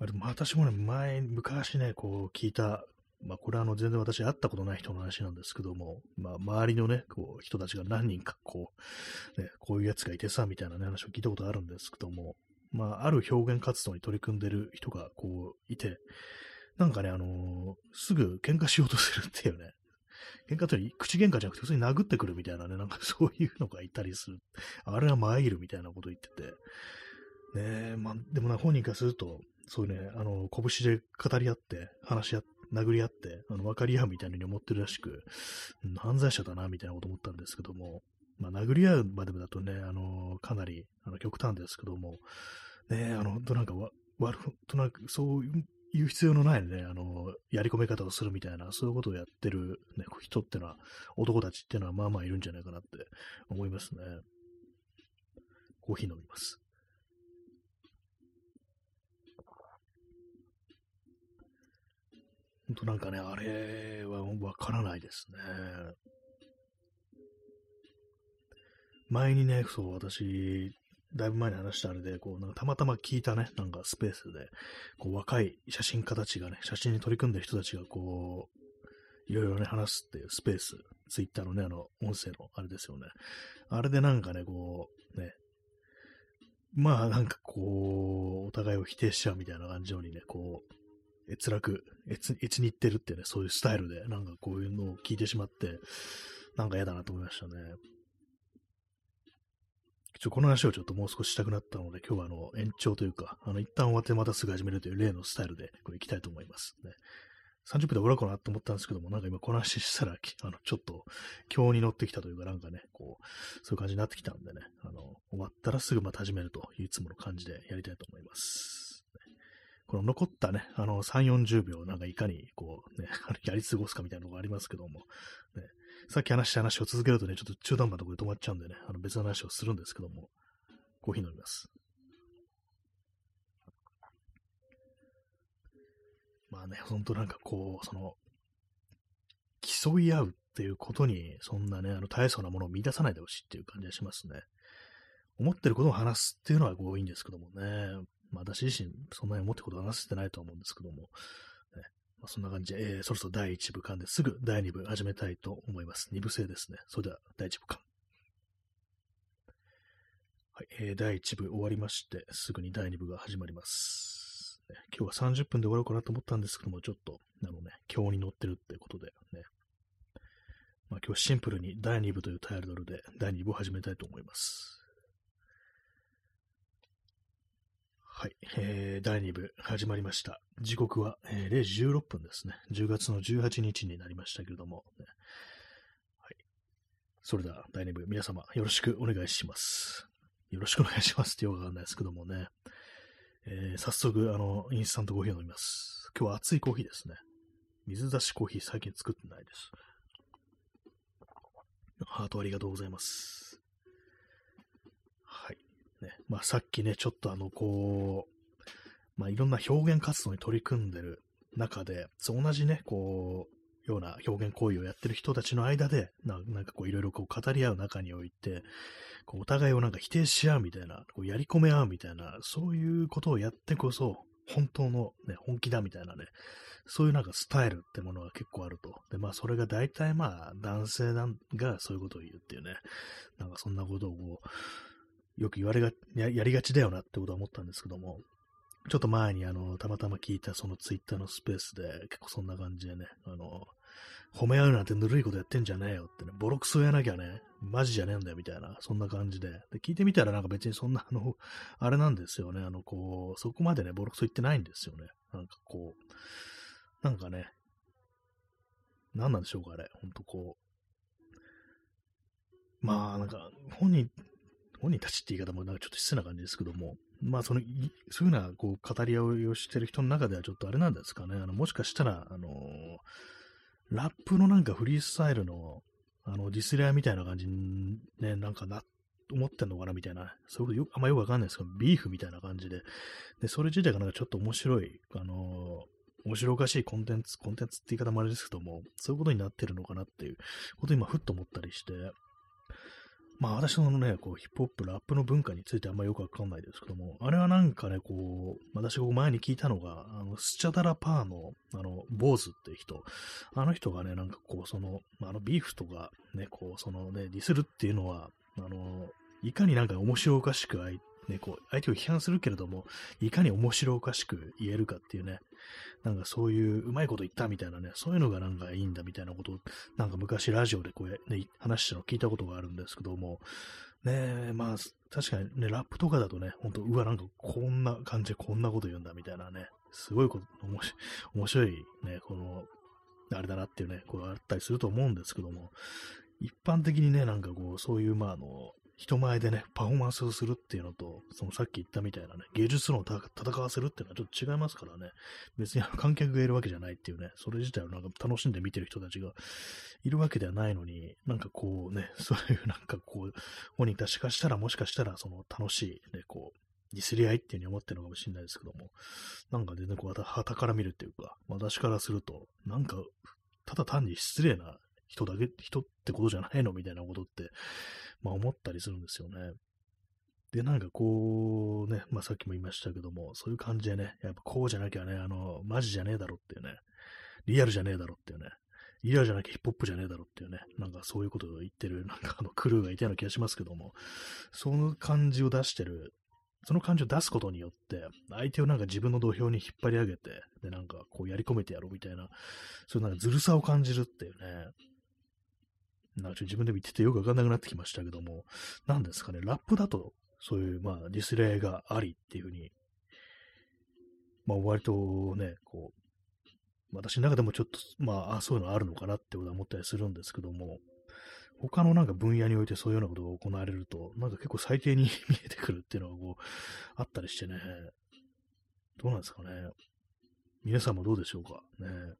あでも私もね、前、昔ね、こう聞いたまあ、これはあの、全然私会ったことない人の話なんですけども、まあ、周りのね、こう、人たちが何人か、こう、ね、こういうやつがいてさ、みたいなね、話を聞いたことあるんですけども、まあ、ある表現活動に取り組んでる人が、こう、いて、なんかね、あのー、すぐ喧嘩しようとするっていうね、喧嘩というより口喧嘩じゃなくて、普通に殴ってくるみたいなね、なんかそういうのがいたりする。あれは参るみたいなこと言ってて。ね、まあ、でもな、本人からすると、そういうね、あの、拳で語り合って、話し合っ殴り合って、あの、分かり合うみたいなに思ってるらしく、うん、犯罪者だな、みたいなこと思ったんですけども、まあ、殴り合うまでもだとね、あの、かなり、あの、極端ですけども、ね、あの、となんかわ、悪、となんか、そういう必要のないね、あの、やり込め方をするみたいな、そういうことをやってる、ね、人ってのは、男たちってのはまあまあいるんじゃないかなって思いますね。コーヒー飲みます。本当なんかね、あれはわからないですね。前にね、そう、私、だいぶ前に話したあれで、こう、なんかたまたま聞いたね、なんかスペースで、こう、若い写真家たちがね、写真に取り組んでる人たちが、こう、いろいろね、話すっていうスペース、ツイッターのね、あの、音声のあれですよね。あれでなんかね、こう、ね、まあなんかこう、お互いを否定しちゃうみたいな感じにね、こう、閲楽、閲に行ってるってね、そういうスタイルで、なんかこういうのを聞いてしまって、なんか嫌だなと思いましたね。ちょこの話をちょっともう少ししたくなったので、今日はあの延長というか、あの一旦終わってまたすぐ始めるという例のスタイルでこれ行きたいと思います。ね、30分で終わるかなと思ったんですけども、なんか今この話したら、あの、ちょっと、今日に乗ってきたというか、なんかね、こう、そういう感じになってきたんでね、あの、終わったらすぐまた始めるといういつもの感じでやりたいと思います。この残ったね、あの、3、40秒、なんかいかに、こう、ね、やり過ごすかみたいなのがありますけども、ね、さっき話した話を続けるとね、ちょっと中途半端なところで止まっちゃうんでね、あの別の話をするんですけども、コーヒー飲みます。まあね、ほんとなんかこう、その、競い合うっていうことに、そんなね、あの、大層なものを見出さないでほしいっていう感じがしますね。思ってることを話すっていうのはこういいんですけどもね。まあ、私自身、そんなに思ってこと話してないと思うんですけども、ねまあ、そんな感じで、えー、そろそろ第1部間ですぐ第2部始めたいと思います。2部制ですね。それでは第1部間。はい、えー、第1部終わりまして、すぐに第2部が始まります。今日は30分で終わろうかなと思ったんですけども、ちょっと、あのね、今日に乗ってるってことでね、まあ、今日シンプルに第2部というタイトルで第2部を始めたいと思います。はい、えー、第2部始まりました。時刻は、えー、0時16分ですね。10月の18日になりましたけれども、ね、はい。それでは第2部皆様よろしくお願いします。よろしくお願いしますってよくわかんないですけどもね。えー、早速、あの、インスタントコーヒーを飲みます。今日は熱いコーヒーですね。水出しコーヒー最近作ってないです。ハートありがとうございます。ね。まあさっきね、ちょっとあの、こう、まあいろんな表現活動に取り組んでる中で、同じね、こう、ような表現行為をやってる人たちの間で、ななんかこういろいろこう語り合う中において、こうお互いをなんか否定し合うみたいな、こうやり込め合うみたいな、そういうことをやってこそ、本当のね、本気だみたいなね、そういうなんかスタイルってものが結構あると。で、まあそれが大体まあ男性がそういうことを言うっていうね、なんかそんなことをこう、よく言われがや、やりがちだよなってことは思ったんですけども、ちょっと前にあの、たまたま聞いたそのツイッターのスペースで結構そんな感じでね、あの、褒め合うなんてぬるいことやってんじゃねえよってね、ボロクソやなきゃね、マジじゃねえんだよみたいな、そんな感じで。で、聞いてみたらなんか別にそんな、あの、あれなんですよね、あの、こう、そこまでね、ボロクソ言ってないんですよね。なんかこう、なんかね、何なんでしょうか、あれ。ほんとこう。まあ、なんか、本人、本人たちって言い方もなんかちょっと失礼な感じですけども、まあ、その、そういうような、こう、語り合いをしてる人の中ではちょっとあれなんですかね。あの、もしかしたら、あのー、ラップのなんかフリースタイルの、あの、ディスレアみたいな感じにね、なんかな、思ってんのかなみたいな、そういうことよあんまよくわかんないですけど、ビーフみたいな感じで、で、それ自体がなんかちょっと面白い、あのー、面白おかしいコンテンツ、コンテンツって言い方もあれですけども、そういうことになってるのかなっていうことを今、ふっと思ったりして、まあ私のね、こうヒップホップ、ラップの文化についてあんまよくわかんないですけども、あれはなんかね、こう、私が前に聞いたのが、あの、スチャダラパーの、あの、坊主っていう人、あの人がね、なんかこう、その、あの、ビーフとか、ね、こう、そのね、ディスるっていうのは、あの、いかになんか面白おかしくね、こう、相手を批判するけれども、いかに面白おかしく言えるかっていうね、なんかそういううまいこと言ったみたいなね、そういうのがなんかいいんだみたいなことを、なんか昔ラジオでこう、ね、話したの聞いたことがあるんですけども、ねまあ、確かにね、ラップとかだとね、ほんと、うわ、なんかこんな感じでこんなこと言うんだみたいなね、すごいこと、面白いね、この、あれだなっていうね、こうあったりすると思うんですけども、一般的にね、なんかこう、そういう、まあ、あの、人前でね、パフォーマンスをするっていうのと、そのさっき言ったみたいなね、芸術論を戦わせるっていうのはちょっと違いますからね、別に観客がいるわけじゃないっていうね、それ自体をなんか楽しんで見てる人たちがいるわけではないのに、なんかこうね、そういうなんかこう、本人たちかしたらもしかしたらその楽しいね、こう、ディスり合いっていう風に思ってるのかもしれないですけども、なんか全然こう、旗から見るっていうか、私からすると、なんか、ただ単に失礼な人だけ、人ってことじゃないの？みたいなことって、まあ思ったりするんですよね。で、なんかこうね、まあさっきも言いましたけども、そういう感じでね、やっぱこうじゃなきゃね、あの、マジじゃねえだろっていうね、リアルじゃねえだろっていうね、リアルじゃなきゃヒップホップじゃねえだろっていうね、なんかそういうことを言ってる、なんかあのクルーがいたような気がしますけども、その感じを出してる、その感じを出すことによって、相手をなんか自分の土俵に引っ張り上げて、で、なんかこうやり込めてやろうみたいな、そういうなんかずるさを感じるっていうね、なんか自分でも言っててよくわかんなくなってきましたけども、なんですかね、ラップだと、そういう、まあ、ディスレイがありっていうふうに、まあ、割とね、こう、私の中でもちょっと、まあ、そういうのあるのかなってことは思ったりするんですけども、他のなんか分野においてそういうようなことが行われると、なんか結構最低に 見えてくるっていうのがこう、あったりしてね、どうなんですかね。皆さんもどうでしょうかね。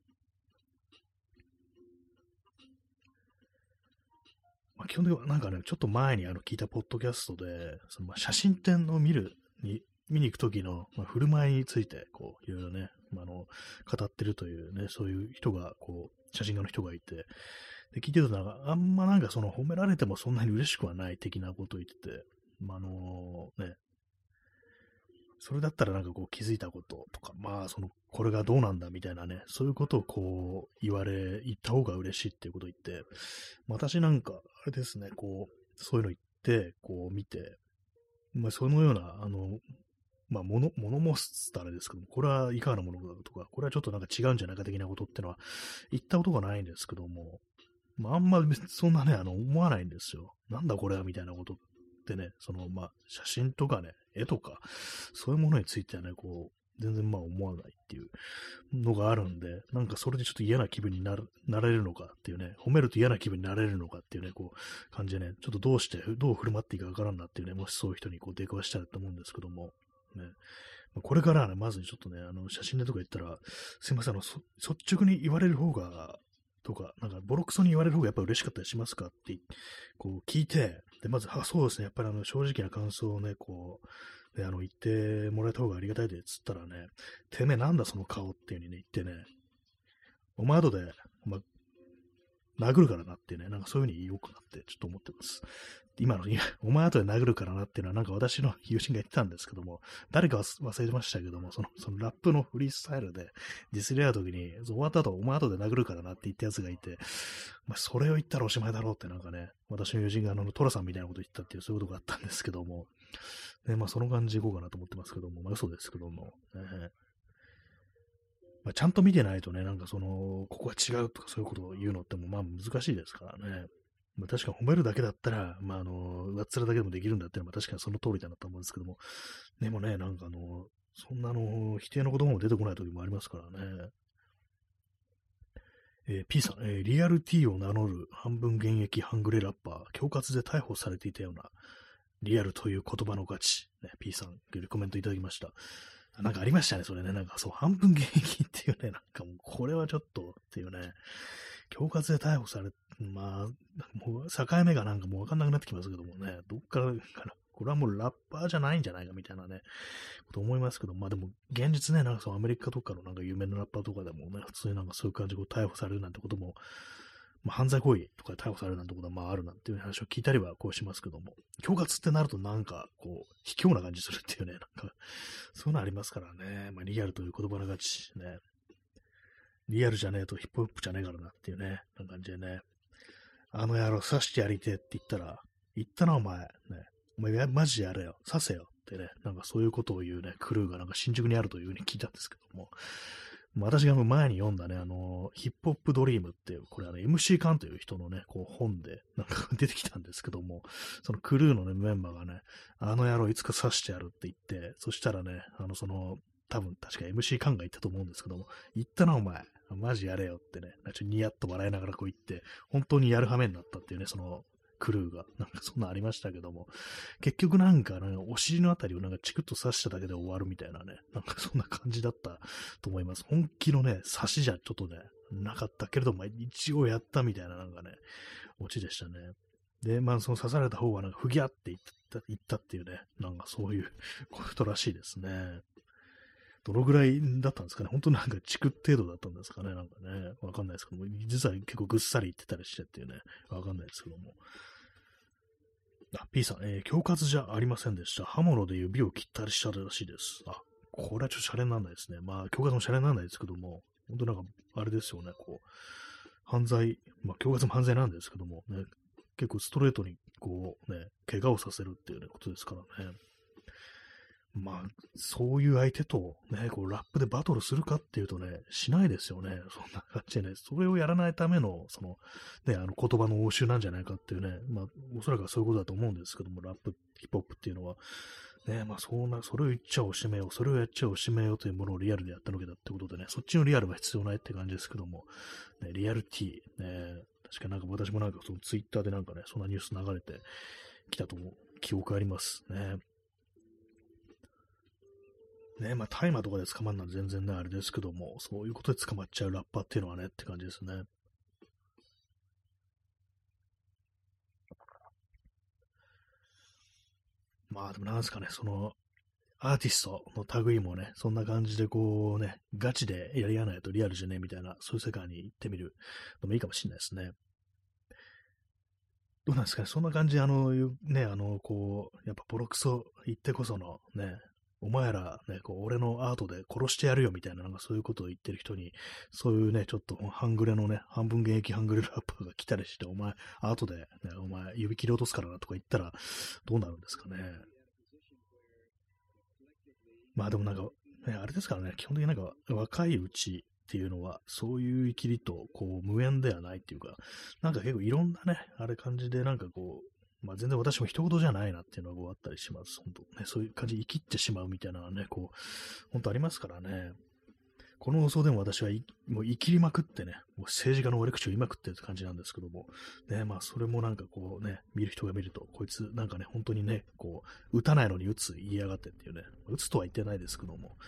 まあ、基本的になんかね、ちょっと前にあの聞いたポッドキャストで、そのまあ写真展を見るに、見に行くときの、まあ、振る舞いについて、こう、いろいろね、まあ、あの、語ってるというね、そういう人が、こう、写真家の人がいて、で、聞いてるとなんか、あんまなんかその褒められてもそんなに嬉しくはない的なことを言ってて、まあ、あのね、それだったらなんかこう気づいたこととか、まあその、これがどうなんだみたいなね、そういうことをこう言われ、言った方が嬉しいっていうことを言って、私なんか、あれですね、こう、そういうの言って、こう見て、まあそのような、あの、まあ、物、物申すってあれですけども、これはいかがなものだとか、これはちょっとなんか違うんじゃないか的なことってのは言ったことがないんですけども、まあ、あんまそんなね、あの、思わないんですよ。なんだこれはみたいなことってね、その、まあ、写真とかね、絵とか、そういうものについてはね、こう、全然まあ思わないっていうのがあるんで、なんかそれでちょっと嫌な気分になるなれるのかっていうね、褒めると嫌な気分になれるのかっていうね、こう、感じでね、ちょっとどうして、どう振る舞っていいかわからんなっていうね、もしそういう人にこう出くわしたらと思うんですけども、ね、これからはね、まずちょっとね、あの、写真でとか言ったら、すいません、あの、率直に言われる方がとか、なんか、ボロクソに言われる方がやっぱ嬉しかったりしますかって、こう聞いて、で、まず、あ、そうですね、やっぱりあの、正直な感想をね、こう、で、あの、言ってもらえた方がありがたいで、つったらね、てめえなんだその顔っていう風にね、言ってね、お前後で、ま、殴るからなってね、なんかそういう風に言おうかなってちょっと思ってます。今の、お前後で殴るからなっていうのはなんか私の友人が言ってたんですけども、誰か忘れてましたけども、その、そのラップのフリースタイルでディスり合う時に、終わった後、お前後で殴るからなって言ったやつがいて、まあ、それを言ったらおしまいだろうってなんかね、私の友人があの、トラさんみたいなこと言ったっていう、そういうことがあったんですけども、ね、まあその感じいこうかなと思ってますけども、まあ嘘ですけども、ね、まあ、ちゃんと見てないとね、なんかその、ここは違うとかそういうことを言うのってもまあ難しいですからね。まあ、確か褒めるだけだったら、まあ、あの、上っ面だけでもできるんだっていうのは確かにその通りだなと思うんですけども、でもね、なんかあの、そんなの、否定の言葉も出てこない時もありますからね。えー、P さん、えー、リアル T を名乗る半分現役半グレラッパー、恐喝で逮捕されていたような、リアルという言葉の価値、ね、P さん、コメントいただきました。なんかありましたね、それね。なんかそう、半分現役っていうね、なんかもう、これはちょっとっていうね、恐喝で逮捕され、まあ、もう境目がなんかもうわかんなくなってきますけどもね、どっからかな、これはもうラッパーじゃないんじゃないかみたいなね、こと思いますけど、まあでも、現実ね、なんかそのアメリカとかのなんか有名なラッパーとかでもね、普通になんかそういう感じで逮捕されるなんてことも、犯罪行為とかで逮捕されるなんてことはまああるなんていう話を聞いたりはこうしますけども、恐喝ってなるとなんかこう、卑怯な感じするっていうね、なんか、そういうのありますからね、まあリアルという言葉の価値ね、リアルじゃねえとヒップホップじゃねえからなっていうね、な感じでね、あの野郎刺してやりてって言ったら、言ったなお前、ね、お前マジでやれよ、刺せよってね、なんかそういうことを言うね、クルーがなんか新宿にあるというふうに聞いたんですけども、私が前に読んだね、あの、ヒップホップドリームっていう、これあの、MC カンという人のね、こう本で、なんか 出てきたんですけども、そのクルーのね、メンバーがね、あの野郎いつか刺してやるって言って、そしたらね、あの、その、多分確か MC カンが言ったと思うんですけども、言ったなお前、マジやれよってね、ちょっとニヤッと笑いながらこう言って、本当にやる羽目になったっていうね、そのクルーが、なんかそんなありましたけども、結局なんかね、お尻のあたりをなんかチクッと刺しただけで終わるみたいなね、なんかそんな感じだったと思います。本気のね、刺しじゃちょっとね、なかったけれども、一応やったみたいななんかね、オチでしたね。で、まあその刺された方はなんかふぎゃって言った、言ったっていうね、なんかそういうことらしいですね。どのぐらいだったんですかね本当なんかチク程度だったんですかねなんかね、わかんないですけども、実は結構ぐっさり言ってたりしてっていうね、わかんないですけども。あ、P さん、えー、恐喝じゃありませんでした。刃物で指を切ったりしたらしいです。あ、これはちょっとシャレにならないですね。まあ、恐喝もシャレにならないですけども、本当なんか、あれですよね、こう、犯罪、まあ、恐喝も犯罪なんですけども、ね、結構ストレートに、こう、ね、怪我をさせるっていう、ね、ことですからね。まあ、そういう相手とね、こうラップでバトルするかっていうとね、しないですよね。そんな感じでね、それをやらないための、その、ね、あの言葉の応酬なんじゃないかっていうね、まあ、おそらくはそういうことだと思うんですけども、ラップ、ヒップホップっていうのは、ね、まあ、そんな、それを言っちゃおしめよう、それをやっちゃおしめようというものをリアルでやったわけだってことでね、そっちのリアルは必要ないって感じですけども、ね、リアルティね、確かなんか私もなんかそのツイッターでなんかね、そんなニュース流れてきたと思う記憶あります。ね。ね、まあ、大麻とかで捕まるのは全然ね、あれですけども、そういうことで捕まっちゃうラッパーっていうのはね、って感じですね。まあ、でもなんですかね、その、アーティストの類もね、そんな感じでこうね、ガチでやり合わないとリアルじゃねえみたいな、そういう世界に行ってみるのもいいかもしれないですね。どうなんですかね、そんな感じ、あの、ね、あの、こう、やっぱボロクソ言ってこそのね、お前らね、こう俺のアートで殺してやるよみたいな、なんかそういうことを言ってる人に、そういうね、ちょっと半グレのね、半分現役半グレラッパーが来たりして、お前、アートで、ね、お前、指切り落とすからなとか言ったら、どうなるんですかね。まあでもなんか、ね、あれですからね、基本的になんか若いうちっていうのは、そういう生きりとこう無縁ではないっていうか、なんか結構いろんなね、あれ感じでなんかこう、まあ全然私も一言じゃないなっていうのがこうあったりします。本当ね、そういう感じ生きってしまうみたいなのはね、こう、本当ありますからね。この放送でも私はもう生きりまくってね、もう政治家の悪口を言いまくってるって感じなんですけども、ね、まあそれもなんかこうね、見る人が見ると、こいつなんかね、本当にね、こう、打たないのに打つ言いやがってっていうね、打つとは言ってないですけども、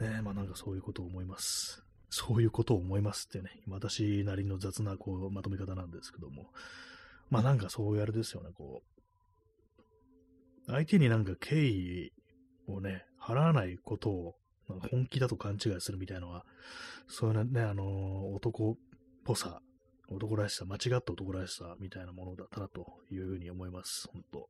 ね、まあなんかそういうことを思います。そういうことを思いますってね、私なりの雑なこうまとめ方なんですけども、まあなんかそういうあれですよね、こう、相手になんか敬意をね、払わないことを本気だと勘違いするみたいなのは、そういうね、あのー、男っぽさ、男らしさ、間違った男らしさみたいなものだったなというふうに思います、本当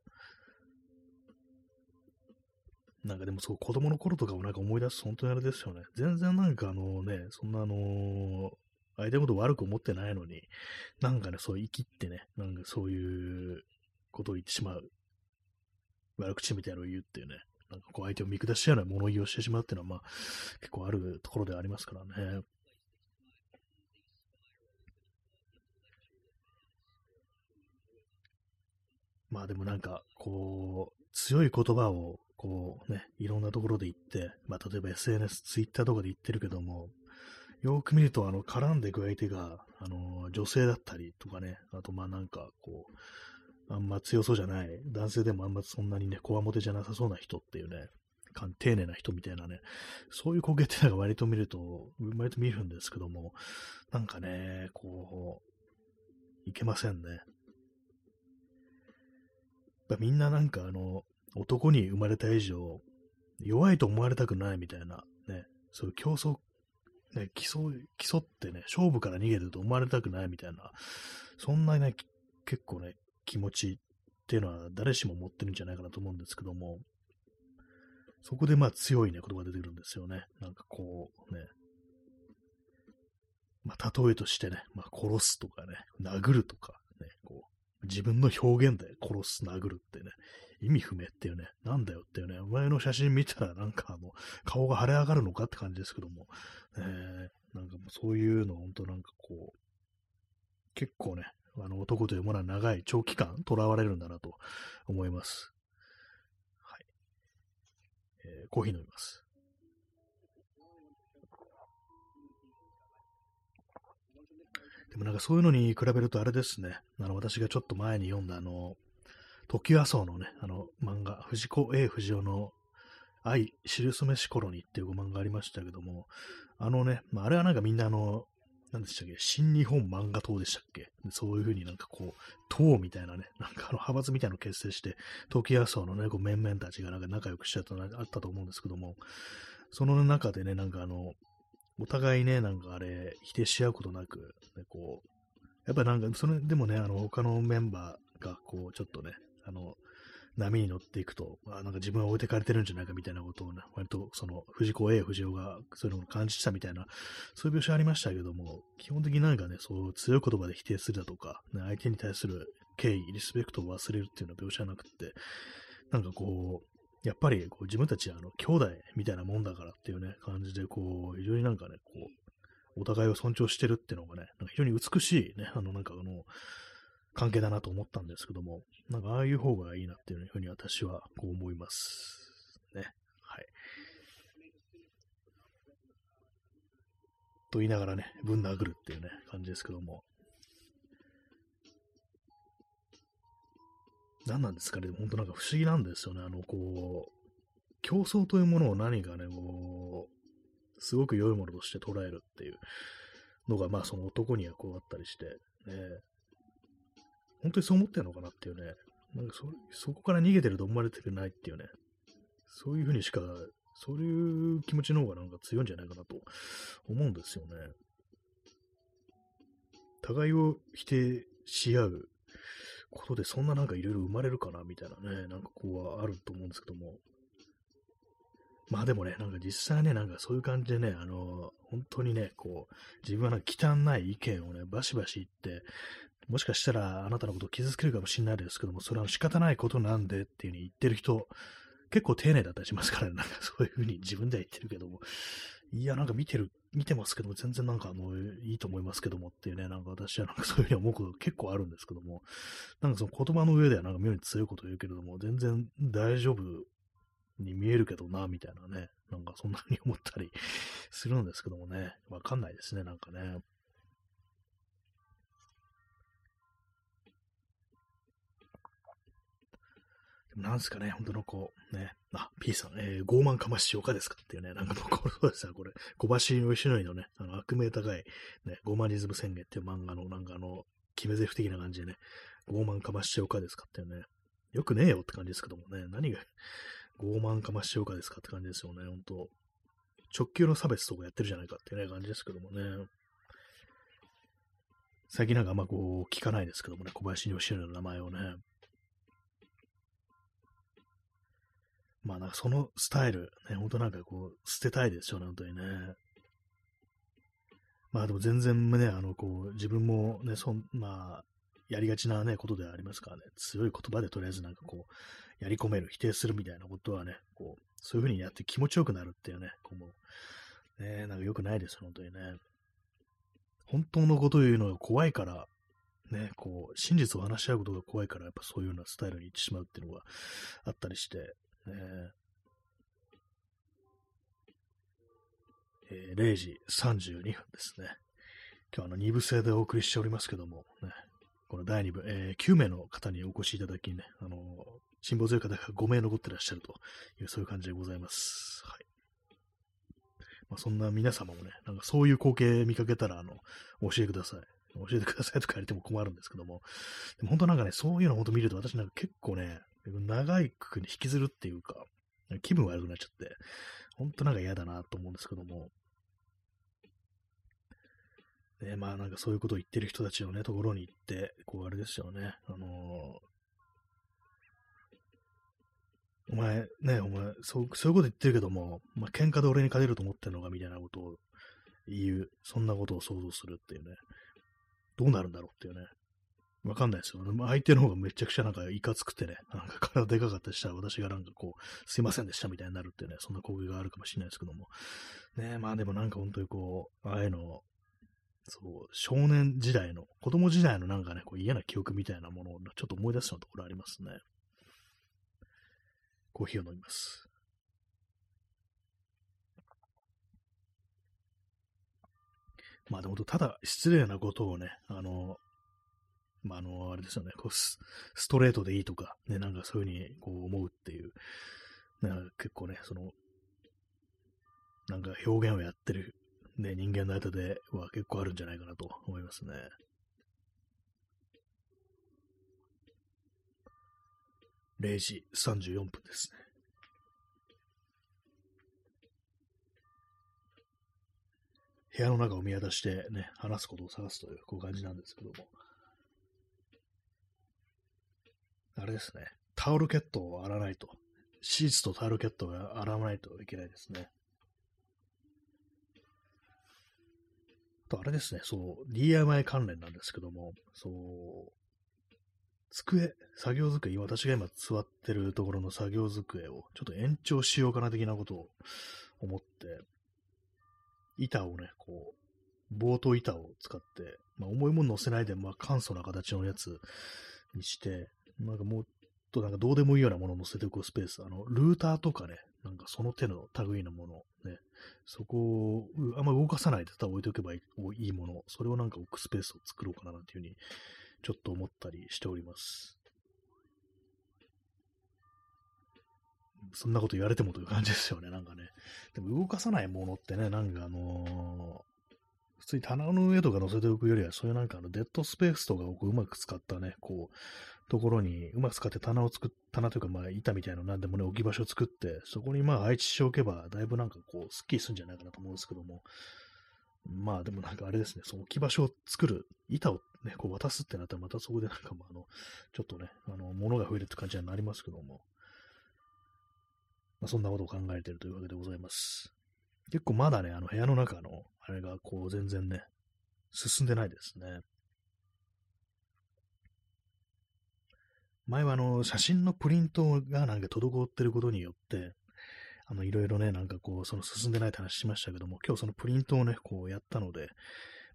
なんかでもそう、子供の頃とかをなんか思い出す本当にあれですよね。全然なんかあのね、そんなあのー、相手のこと悪く思ってないのに、なんかね、そう生きってね、なんかそういうことを言ってしまう。悪口みたいなのを言うっていうね。なんかこう相手を見下しような物言いをしてしまうっていうのは、まあ、結構あるところではありますからね。まあでもなんか、こう、強い言葉を、こうね、いろんなところで言って、まあ例えば SNS、Twitter とかで言ってるけども、よく見ると、あの、絡んでいく相手が、あの、女性だったりとかね、あとまあなんか、こう、あんま強そうじゃない、男性でもあんまそんなにね、こわもてじゃなさそうな人っていうね、丁寧な人みたいなね、そういう光景っていうのが割と見ると、割と見るんですけども、なんかね、こう、いけませんね。やっぱみんななんかあの、男に生まれた以上、弱いと思われたくないみたいな、ね、そういう競争、ね、競競ってね、勝負から逃げてると思われたくないみたいな、そんなね、結構ね、気持ちっていうのは誰しも持ってるんじゃないかなと思うんですけども、そこでまあ強いね、言葉が出てくるんですよね。なんかこうね、まあ例えとしてね、まあ殺すとかね、殴るとか、ね、こう、自分の表現で殺す、殴るってね、意味不明っていうね、なんだよっていうね、お前の写真見たらなんかもう顔が腫れ上がるのかって感じですけども、えー、なんかもうそういうの本当なんかこう、結構ね、あの男というものは長い長期間囚われるんだなと思います。はい。えー、コーヒー飲みます。でもなんかそういうのに比べるとあれですね。あの、私がちょっと前に読んだあの、時和荘のね、あの漫画、藤子 A 不二雄の愛、知るすめし頃にっていう漫画ありましたけども、あのね、まあ、あれはなんかみんなあの、何でしたっけ、新日本漫画党でしたっけ？そういうふうになんかこう、党みたいなね、なんかあの派閥みたいなの結成して、時矢荘のね、こう面々たちがなんか仲良くしちゃったのがあったと思うんですけども、その中でね、なんかあの、お互いね、なんかあれ、否定し合うことなく、ね、こう、やっぱなんか、それでもね、あの、他のメンバーが、こう、ちょっとね、あの、波に乗っていくと、あなんか自分は置いてかれてるんじゃないかみたいなことをね、割とその藤子 A 藤尾がそういうのを感じてたみたいな、そういう描写ありましたけども、基本的になんかね、そう強い言葉で否定するだとか、ね、相手に対する敬意、リスペクトを忘れるっていうのは描写なくって、なんかこう、やっぱりこう自分たちあの兄弟みたいなもんだからっていうね、感じでこう、非常になんかね、こう、お互いを尊重してるっていうのがね、なんか非常に美しいね、あのなんかあの、関係だなと思ったんですけども、なんかああいう方がいいなっていうふうに私はこう思います。ね。はい。と言いながらね、ぶん殴るっていうね、感じですけども。何なんですかね、本当なんか不思議なんですよね。あの、こう、競争というものを何かね、こう、すごく良いものとして捉えるっていうのが、まあその男にはこうあったりして、ね、本当にそう思ってるのかなっていうね、なんかそそこから逃げてると思われてないっていうね、そういうふうにしか、そういう気持ちの方がなんか強いんじゃないかなと思うんですよね。互いを否定し合うことでそんななんかいろいろ生まれるかなみたいなね、なんかこうはあると思うんですけども。まあでもね、なんか実際ね、なんかそういう感じでね、あの、本当にね、こう、自分はなんか汚い意見をね、バシバシ言って、もしかしたらあなたのことを傷つけるかもしれないですけども、それは仕方ないことなんでっていう風に言ってる人、結構丁寧だったりしますからね、なんかそういうふうに自分では言ってるけども、いや、なんか見てる、見てますけども、全然なんかあの、いいと思いますけどもっていうね、なんか私はなんかそういうふうに思うこと結構あるんですけども、なんかその言葉の上ではなんか妙に強いこと言うけれども、全然大丈夫に見えるけどな、みたいなね、なんかそんなふうに思ったりするんですけどもね、わかんないですね、なんかね。なんすかね、本当のこう、ね、あ、P さん、えー、傲慢かましようかですかっていうね、なんかもう、これそうですよ、これ、小橋の石のね、あの、悪名高い、ね、ゴマリズム宣言っていう漫画の、なんかあの、決め台詞的な感じでね、傲慢かましようかですかっていうね、よくねえよって感じですけどもね、何が、傲慢かましようかですかって感じですよね、本当直球の差別とかやってるじゃないかっていうね、感じですけどもね。最近なんかあんまこう、聞かないですけどもね、小林義則の名前をね。まあなんかそのスタイル、ね、ほんとなんかこう、捨てたいですよね、本当にね。まあでも全然ね、あの、こう、自分もね、そん、まあ、やりがちなね、ことではありますからね、強い言葉でとりあえずなんかこう、やり込める、否定するみたいなことはね、こう、そういうふうにやって気持ちよくなるっていうね、こうもう、ね、なんか良くないです、本当にね。本当のことを言うのが怖いから、ね、こう、真実を話し合うことが怖いから、やっぱそういうようなスタイルに行ってしまうっていうのがあったりして、えー、0時32分ですね。今日あの2部制でお送りしておりますけども、ね、この第2部、えー、9名の方にお越しいただきね、あのー、辛抱強い方が5名残ってらっしゃるという、そういう感じでございます。はい。まあ、そんな皆様もね、なんかそういう光景見かけたら、あの、教えてください。教えてくださいとか言われても困るんですけども、でも本当なんかね、そういうの本当見ると私なんか結構ね、長い区に引きずるっていうか、気分悪くなっちゃって、ほんとなんか嫌だなと思うんですけども、ね、まあなんかそういうことを言ってる人たちのね、ところに行って、こうあれですよね、あのー、お前、ね、お前、そう、そういうこと言ってるけども、まあ、喧嘩で俺に勝てると思ってんのかみたいなことを言う、そんなことを想像するっていうね、どうなるんだろうっていうね、わかんないですよ。相手の方がめちゃくちゃなんかいかつくてね、なんか体でかかったりしたら私がなんかこう、すいませんでしたみたいになるってね、そんな攻撃があるかもしれないですけども。ねまあでもなんか本当にこう、ああいうの、そう、少年時代の、子供時代のなんかね、こう嫌な記憶みたいなものをちょっと思い出すようなところありますね。コーヒーを飲みます。まあでも、ただ失礼なことをね、あの、まあ、あの、あれですよね、こうストレートでいいとか、ね、なんかそういうふうにこう思うっていう、なんか結構ね、その、なんか表現をやってる、ね、人間の間では結構あるんじゃないかなと思いますね。0時34分ですね。部屋の中を見渡してね、話すことを探すという、こう感じなんですけども。あれですね。タオルケットを洗わないと。シーツとタオルケットを洗わないといけないですね。と、あれですね。そう、DIY 関連なんですけども、そう、机、作業机、私が今座ってるところの作業机をちょっと延長しようかな的なことを思って、板をね、こう、棒と板を使って、まあ、重いもの乗せないで、まあ、簡素な形のやつにして、なんかもっとなんかどうでもいいようなものを載せておくスペース、あの、ルーターとかね、なんかその手の類のもの、ね、そこをあんま動かさないでただ置いておけばいいもの、それをなんか置くスペースを作ろうかななんていうふうに、ちょっと思ったりしております。そんなこと言われてもという感じですよね、なんかね。でも動かさないものってね、なんかあのー、普通に棚の上とか載せておくよりは、そういうなんかあのデッドスペースとかをうまく使ったね、こう、ところにうまく使って棚を作っ、棚というかまあ板みたいな何でもね、置き場所を作って、そこにまあ配置しておけば、だいぶなんかこう、スッキリするんじゃないかなと思うんですけども、まあでもなんかあれですね、その置き場所を作る、板をね、こう渡すってなったらまたそこでなんかまああの、ちょっとね、あの、物が増えるって感じになりますけども、まあ、そんなことを考えているというわけでございます。結構まだね、あの部屋の中の、あれがこう全然ね、進んでないですね。前はあの、写真のプリントがなんか滞ってることによって、あの、いろいろね、なんかこう、その進んでないって話しましたけども、今日そのプリントをね、こうやったので、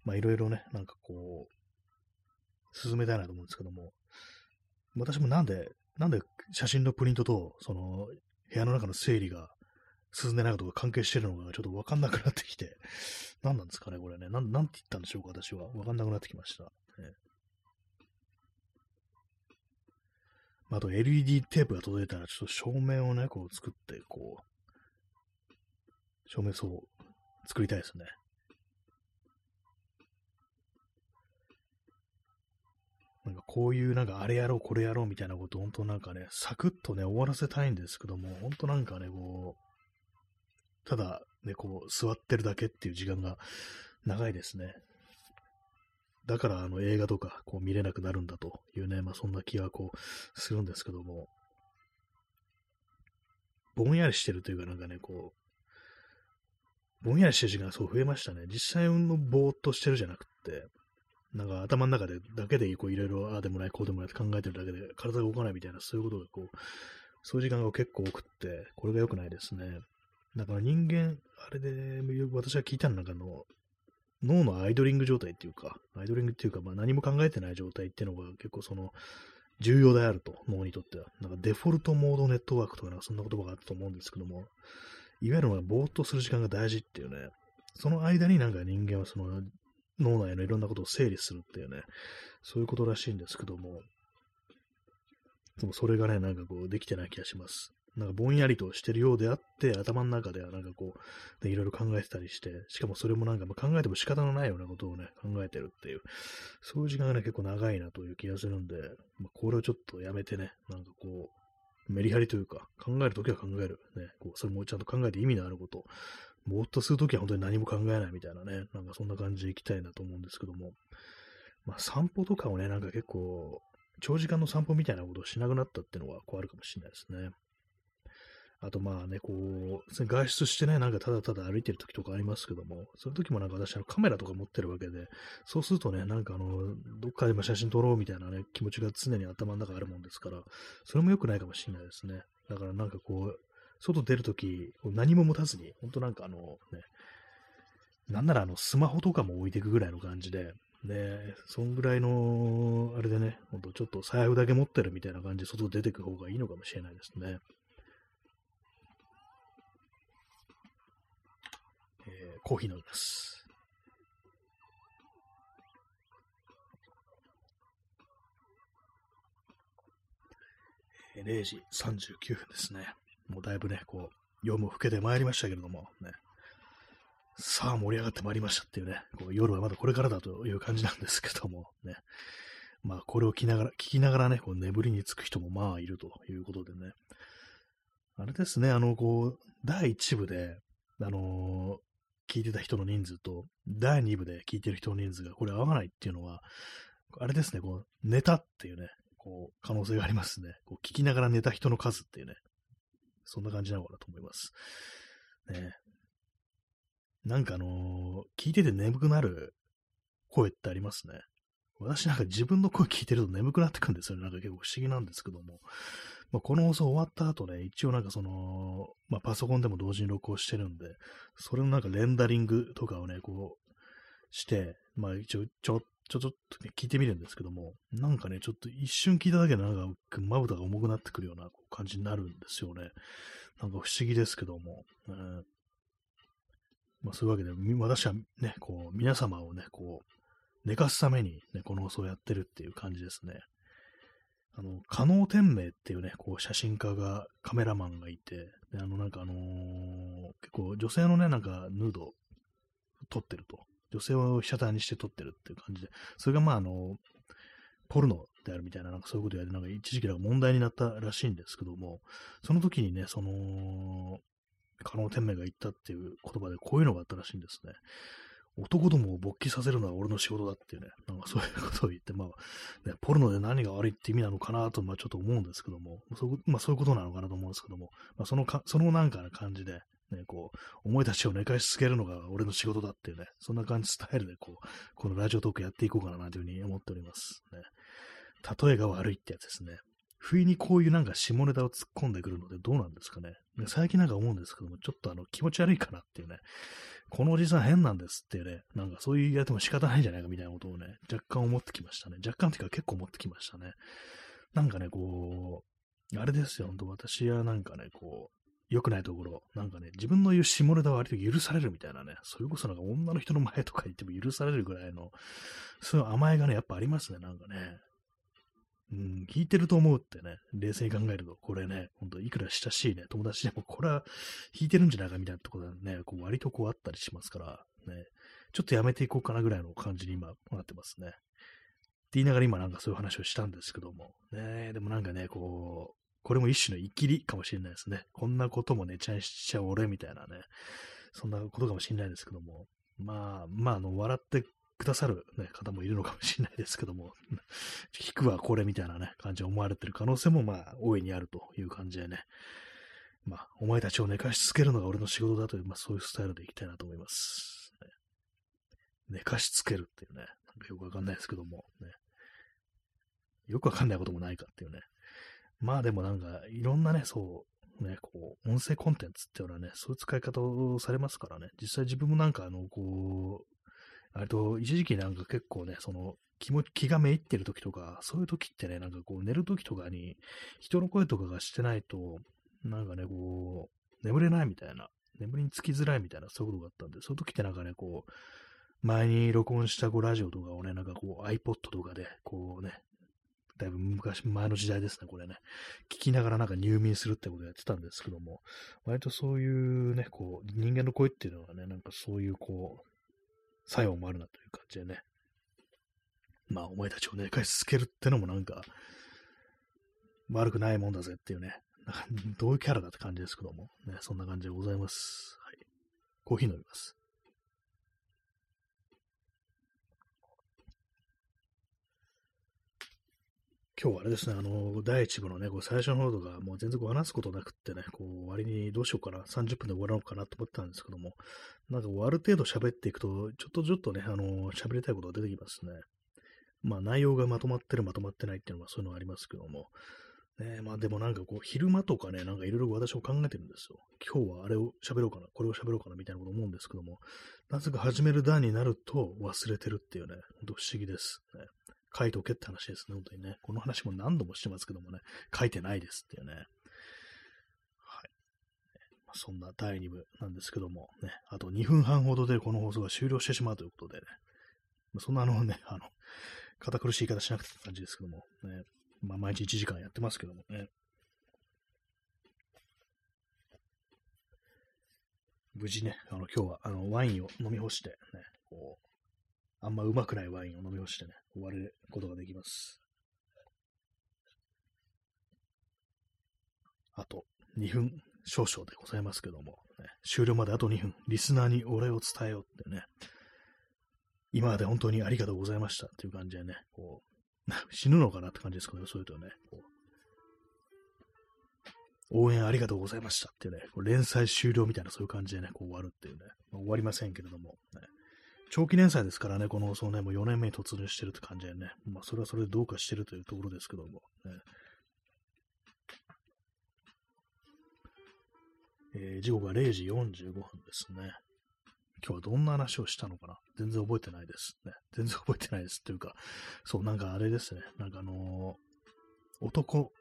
まあいろいろね、なんかこう、進めたいなと思うんですけども、私もなんで、なんで写真のプリントと、その、部屋の中の整理が進んでないことが関係してるのかがちょっとわかんなくなってきて、何なんですかね、これね。なん、なんて言ったんでしょうか、私は。わかんなくなってきました。ね、あと LED テープが届いたら、ちょっと照明をね、こう作って、こう、照明層作りたいですね。なんかこういうなんかあれやろうこれやろうみたいなこと本当なんかね、サクッとね、終わらせたいんですけども、本当なんかね、こう、ただね、こう座ってるだけっていう時間が長いですね。だからあの映画とかこう見れなくなるんだというね、まあそんな気がこうするんですけども、ぼんやりしてるというかなんかね、こう、ぼんやりしてる時間がそう増えましたね。実際のぼーっとしてるじゃなくて、なんか頭の中でだけでこういろいろああでもないこうでもないって考えてるだけで体が動かないみたいなそういうことがこう、そういう時間が結構多くって、これが良くないですね。だから人間、あれで、私は聞いたのなんかの、脳のアイドリング状態っていうか、アイドリングっていうか、まあ、何も考えてない状態っていうのが結構その、重要であると、脳にとっては。なんかデフォルトモードネットワークとかなそんな言葉があったと思うんですけども、いわゆるぼーっとする時間が大事っていうね、その間になんか人間はその脳内のいろんなことを整理するっていうね、そういうことらしいんですけども、でもそれがね、なんかこう、できてない気がします。なんかぼんやりとしてるようであって、頭の中ではなんかこう、いろいろ考えてたりして、しかもそれもなんかまあ考えても仕方のないようなことをね、考えてるっていう、そういう時間がね、結構長いなという気がするんで、まあ、これをちょっとやめてね、なんかこう、メリハリというか、考えるときは考える。ね、こうそれもちゃんと考えて意味のあること、ぼーっとするときは本当に何も考えないみたいなね、なんかそんな感じで行きたいなと思うんですけども、まあ散歩とかをね、なんか結構、長時間の散歩みたいなことをしなくなったっていうのはこうあるかもしれないですね。あとまあね、こう、外出してね、なんかただただ歩いてる時とかありますけども、そういう時もなんか私カメラとか持ってるわけで、そうするとね、なんかあの、どっかでも写真撮ろうみたいなね、気持ちが常に頭の中あるもんですから、それも良くないかもしれないですね。だからなんかこう、外出るとき、何も持たずに、ほんとなんかあの、ね、なんならあの、スマホとかも置いていくぐらいの感じで、ね、そんぐらいの、あれでね、ほんとちょっと財布だけ持ってるみたいな感じで外出てく方がいいのかもしれないですね。えー、コーヒー飲みます。0時39分ですね。もうだいぶね、こう、夜も更けてまいりましたけれども、ね。さあ盛り上がってまいりましたっていうね、こう夜はまだこれからだという感じなんですけども、ね。まあ、これを聞きながら、聞きながらね、こう眠りにつく人もまあいるということでね。あれですね、あの、こう、第1部で、あの、聞いてた人の人数と、第2部で聞いてる人の人数がこれ合わないっていうのは、あれですね、こう、寝たっていうね、こう、可能性がありますね。こう聞きながら寝た人の数っていうね、そんな感じなのかなと思います。ねなんかあのー、聞いてて眠くなる声ってありますね。私なんか自分の声聞いてると眠くなってくるんですよね。なんか結構不思議なんですけども。まあ、この放送終わった後ね、一応なんかその、まあ、パソコンでも同時に録音してるんで、それのなんかレンダリングとかをね、こう、して、まあ一応ちょ、ちょ、ちょっと、ね、聞いてみるんですけども、なんかね、ちょっと一瞬聞いただけでなんか、まぶたが重くなってくるような感じになるんですよね。なんか不思議ですけども。えー、まあ、そういうわけで、私はね、こう、皆様をね、こう、寝かすためにね、この放送をやってるっていう感じですね。あの、加納天明っていうね、こう、写真家が、カメラマンがいて、で、あの、なんかあのー、結構女性のね、なんか、ヌード撮ってると。女性を被写体にして撮ってるっていう感じで、それがまああの、ポルノであるみたいな、なんかそういうことやって、なんか一時期なんか問題になったらしいんですけども、その時にね、その、加納天明が言ったっていう言葉でこういうのがあったらしいんですね。男どもを勃起させるのは俺の仕事だっていうね、なんかそういうことを言って、まあ、ね、ポルノで何が悪いって意味なのかなと、まあちょっと思うんですけども、そまあそういうことなのかなと思うんですけども、まあそのか、そのなんかな感じで、ね、こう、思いたちを寝かしつけるのが俺の仕事だっていうね、そんな感じスタイルで、こう、このラジオトークやっていこうかなというふうに思っております。ね。例えが悪いってやつですね。不意にこういうなんか下ネタを突っ込んでくるのでどうなんですかね。最近なんか思うんですけども、ちょっとあの気持ち悪いかなっていうね。このおじさん変なんですってね、なんかそういうやっても仕方ないんじゃないかみたいなことをね、若干思ってきましたね。若干っていうか結構思ってきましたね。なんかね、こう、あれですよ、本当私はなんかね、こう、良くないところ、なんかね、自分の言う下ネタは割と許されるみたいなね、それこそなんか女の人の前とか言っても許されるぐらいの、そういう甘えがね、やっぱありますね、なんかね。うん、聞いてると思うってね、冷静に考えると、これね、ほんといくら親しいね、友達でも、これは弾いてるんじゃないかみたいなところはね、こう割とこうあったりしますから、ね、ちょっとやめていこうかなぐらいの感じに今なってますね。って言いながら今なんかそういう話をしたんですけども、ね、でもなんかね、こう、これも一種の生きりかもしれないですね。こんなこともね、ちゃいしちゃう俺みたいなね、そんなことかもしれないですけども、まあ、まあ、あの、笑ってくださる、ね、方もいるのかもしれないですけども、引くはこれみたいなね、感じで思われてる可能性もまあ、大いにあるという感じでね、まあ、お前たちを寝かしつけるのが俺の仕事だという、まあ、そういうスタイルでいきたいなと思います。ね、寝かしつけるっていうね、なんかよくわかんないですけども、ね、よくわかんないこともないかっていうね。まあでもなんか、いろんなね、そう、ね、こう、音声コンテンツっていうのはね、そういう使い方をされますからね、実際自分もなんか、あの、こう、あれと、一時期なんか結構ね、その、気も気がめいってる時とか、そういう時ってね、なんかこう、寝る時とかに、人の声とかがしてないと、なんかね、こう、眠れないみたいな、眠りにつきづらいみたいな、そういうことがあったんで、そういう時ってなんかね、こう、前に録音したこうラジオとかをね、なんかこう iPod とかで、こうね、だいぶ昔、前の時代ですね、これね。聞きながらなんか入眠するってことをやってたんですけども、割とそういうね、こう、人間の声っていうのはね、なんかそういうこう、作用もあるなという感じでね。まあ、お前たちを寝かしつけるってのもなんか、悪くないもんだぜっていうね、どういうキャラだって感じですけども、ね、そんな感じでございます。はい。コーヒー飲みます。今日はあれですね、あの、第1部のね、こう最初の方とか、もう全然こう話すことなくってね、こう、割にどうしようかな、30分で終わろうかなと思ったんですけども、なんかこう、ある程度喋っていくと、ちょっとちょっとね、あの、喋りたいことが出てきますね。まあ、内容がまとまってる、まとまってないっていうのはそういうのがありますけども、ね、まあでもなんかこう、昼間とかね、なんかいろいろ私も考えてるんですよ。今日はあれを喋ろうかな、これを喋ろうかな、みたいなこと思うんですけども、なぜか始める段になると忘れてるっていうね、ほんと不思議です、ね。書いとけって話ですね、本当にね。この話も何度もしてますけどもね、書いてないですっていうね。はい。まあ、そんな第2部なんですけども、ね、あと2分半ほどでこの放送が終了してしまうということでね、まあ、そんなあのね、あの、堅苦しい言い方しなくてって感じですけども、ね、まあ、毎日1時間やってますけどもね。無事ね、あの、今日は、あの、ワインを飲み干して、ね、こう、あんまうまくないワインを飲み干してね、終わることができます。あと2分少々でございますけども、ね、終了まであと2分、リスナーにお礼を伝えようってね、今まで本当にありがとうございましたっていう感じでね、こう、死ぬのかなって感じですけど、そういうとね、こう。応援ありがとうございましたっていうね、こう連載終了みたいなそういう感じでね、こう終わるっていうね、まあ、終わりませんけれども、ね、長期連載ですからね、この放送ね、もう4年目に突入してるって感じでね、まあ、それはそれでどうかしてるというところですけども、ね。えー、時刻が0時45分ですね。今日はどんな話をしたのかな？全然覚えてないですね。全然覚えてないですっていうか、そう、なんかあれですね。なんかあのー、男、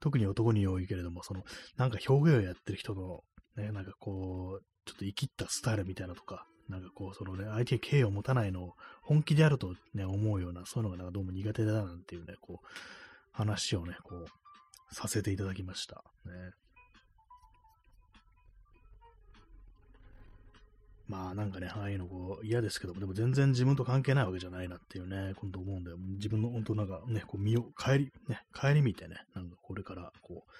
特に男に多いけれども、その、なんか表現をやってる人の、ね、なんかこう、ちょっと生きったスタイルみたいなとか、なんかこう、そのね、相手に敬意を持たないのを本気であるとね、思うような、そういうのがなんかどうも苦手だなんていうね、こう、話をね、こう、させていただきました。ね。まあなんかね、ああいうのこう嫌ですけども、でも全然自分と関係ないわけじゃないなっていうね、今度思うんで、自分の本当なんかね、こう身を、帰り、ね、帰り見てね、なんかこれからこう、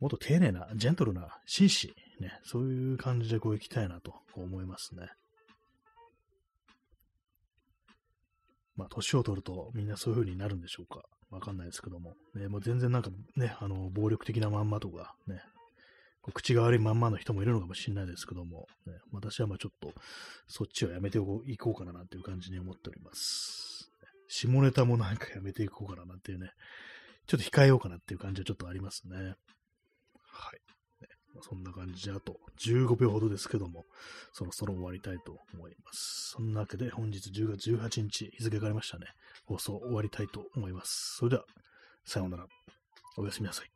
もっと丁寧な、ジェントルな紳士、ね、そういう感じでこう行きたいなと思いますね。まあ、年を取るとみんなそういう風になるんでしょうか。わかんないですけども。ね、もう全然なんかね、あの、暴力的なまんまとか、ね、口が悪いまんまの人もいるのかもしれないですけども、ね、私はまあちょっとそっちをやめていこうかななんていう感じに思っております。下ネタもなんかやめていこうかななんていうね、ちょっと控えようかなっていう感じはちょっとありますね。はい。そんな感じで、あと15秒ほどですけども、そろそろ終わりたいと思います。そんなわけで、本日10月18日、日付が変わりましたね。放送終わりたいと思います。それでは、さようなら。おやすみなさい。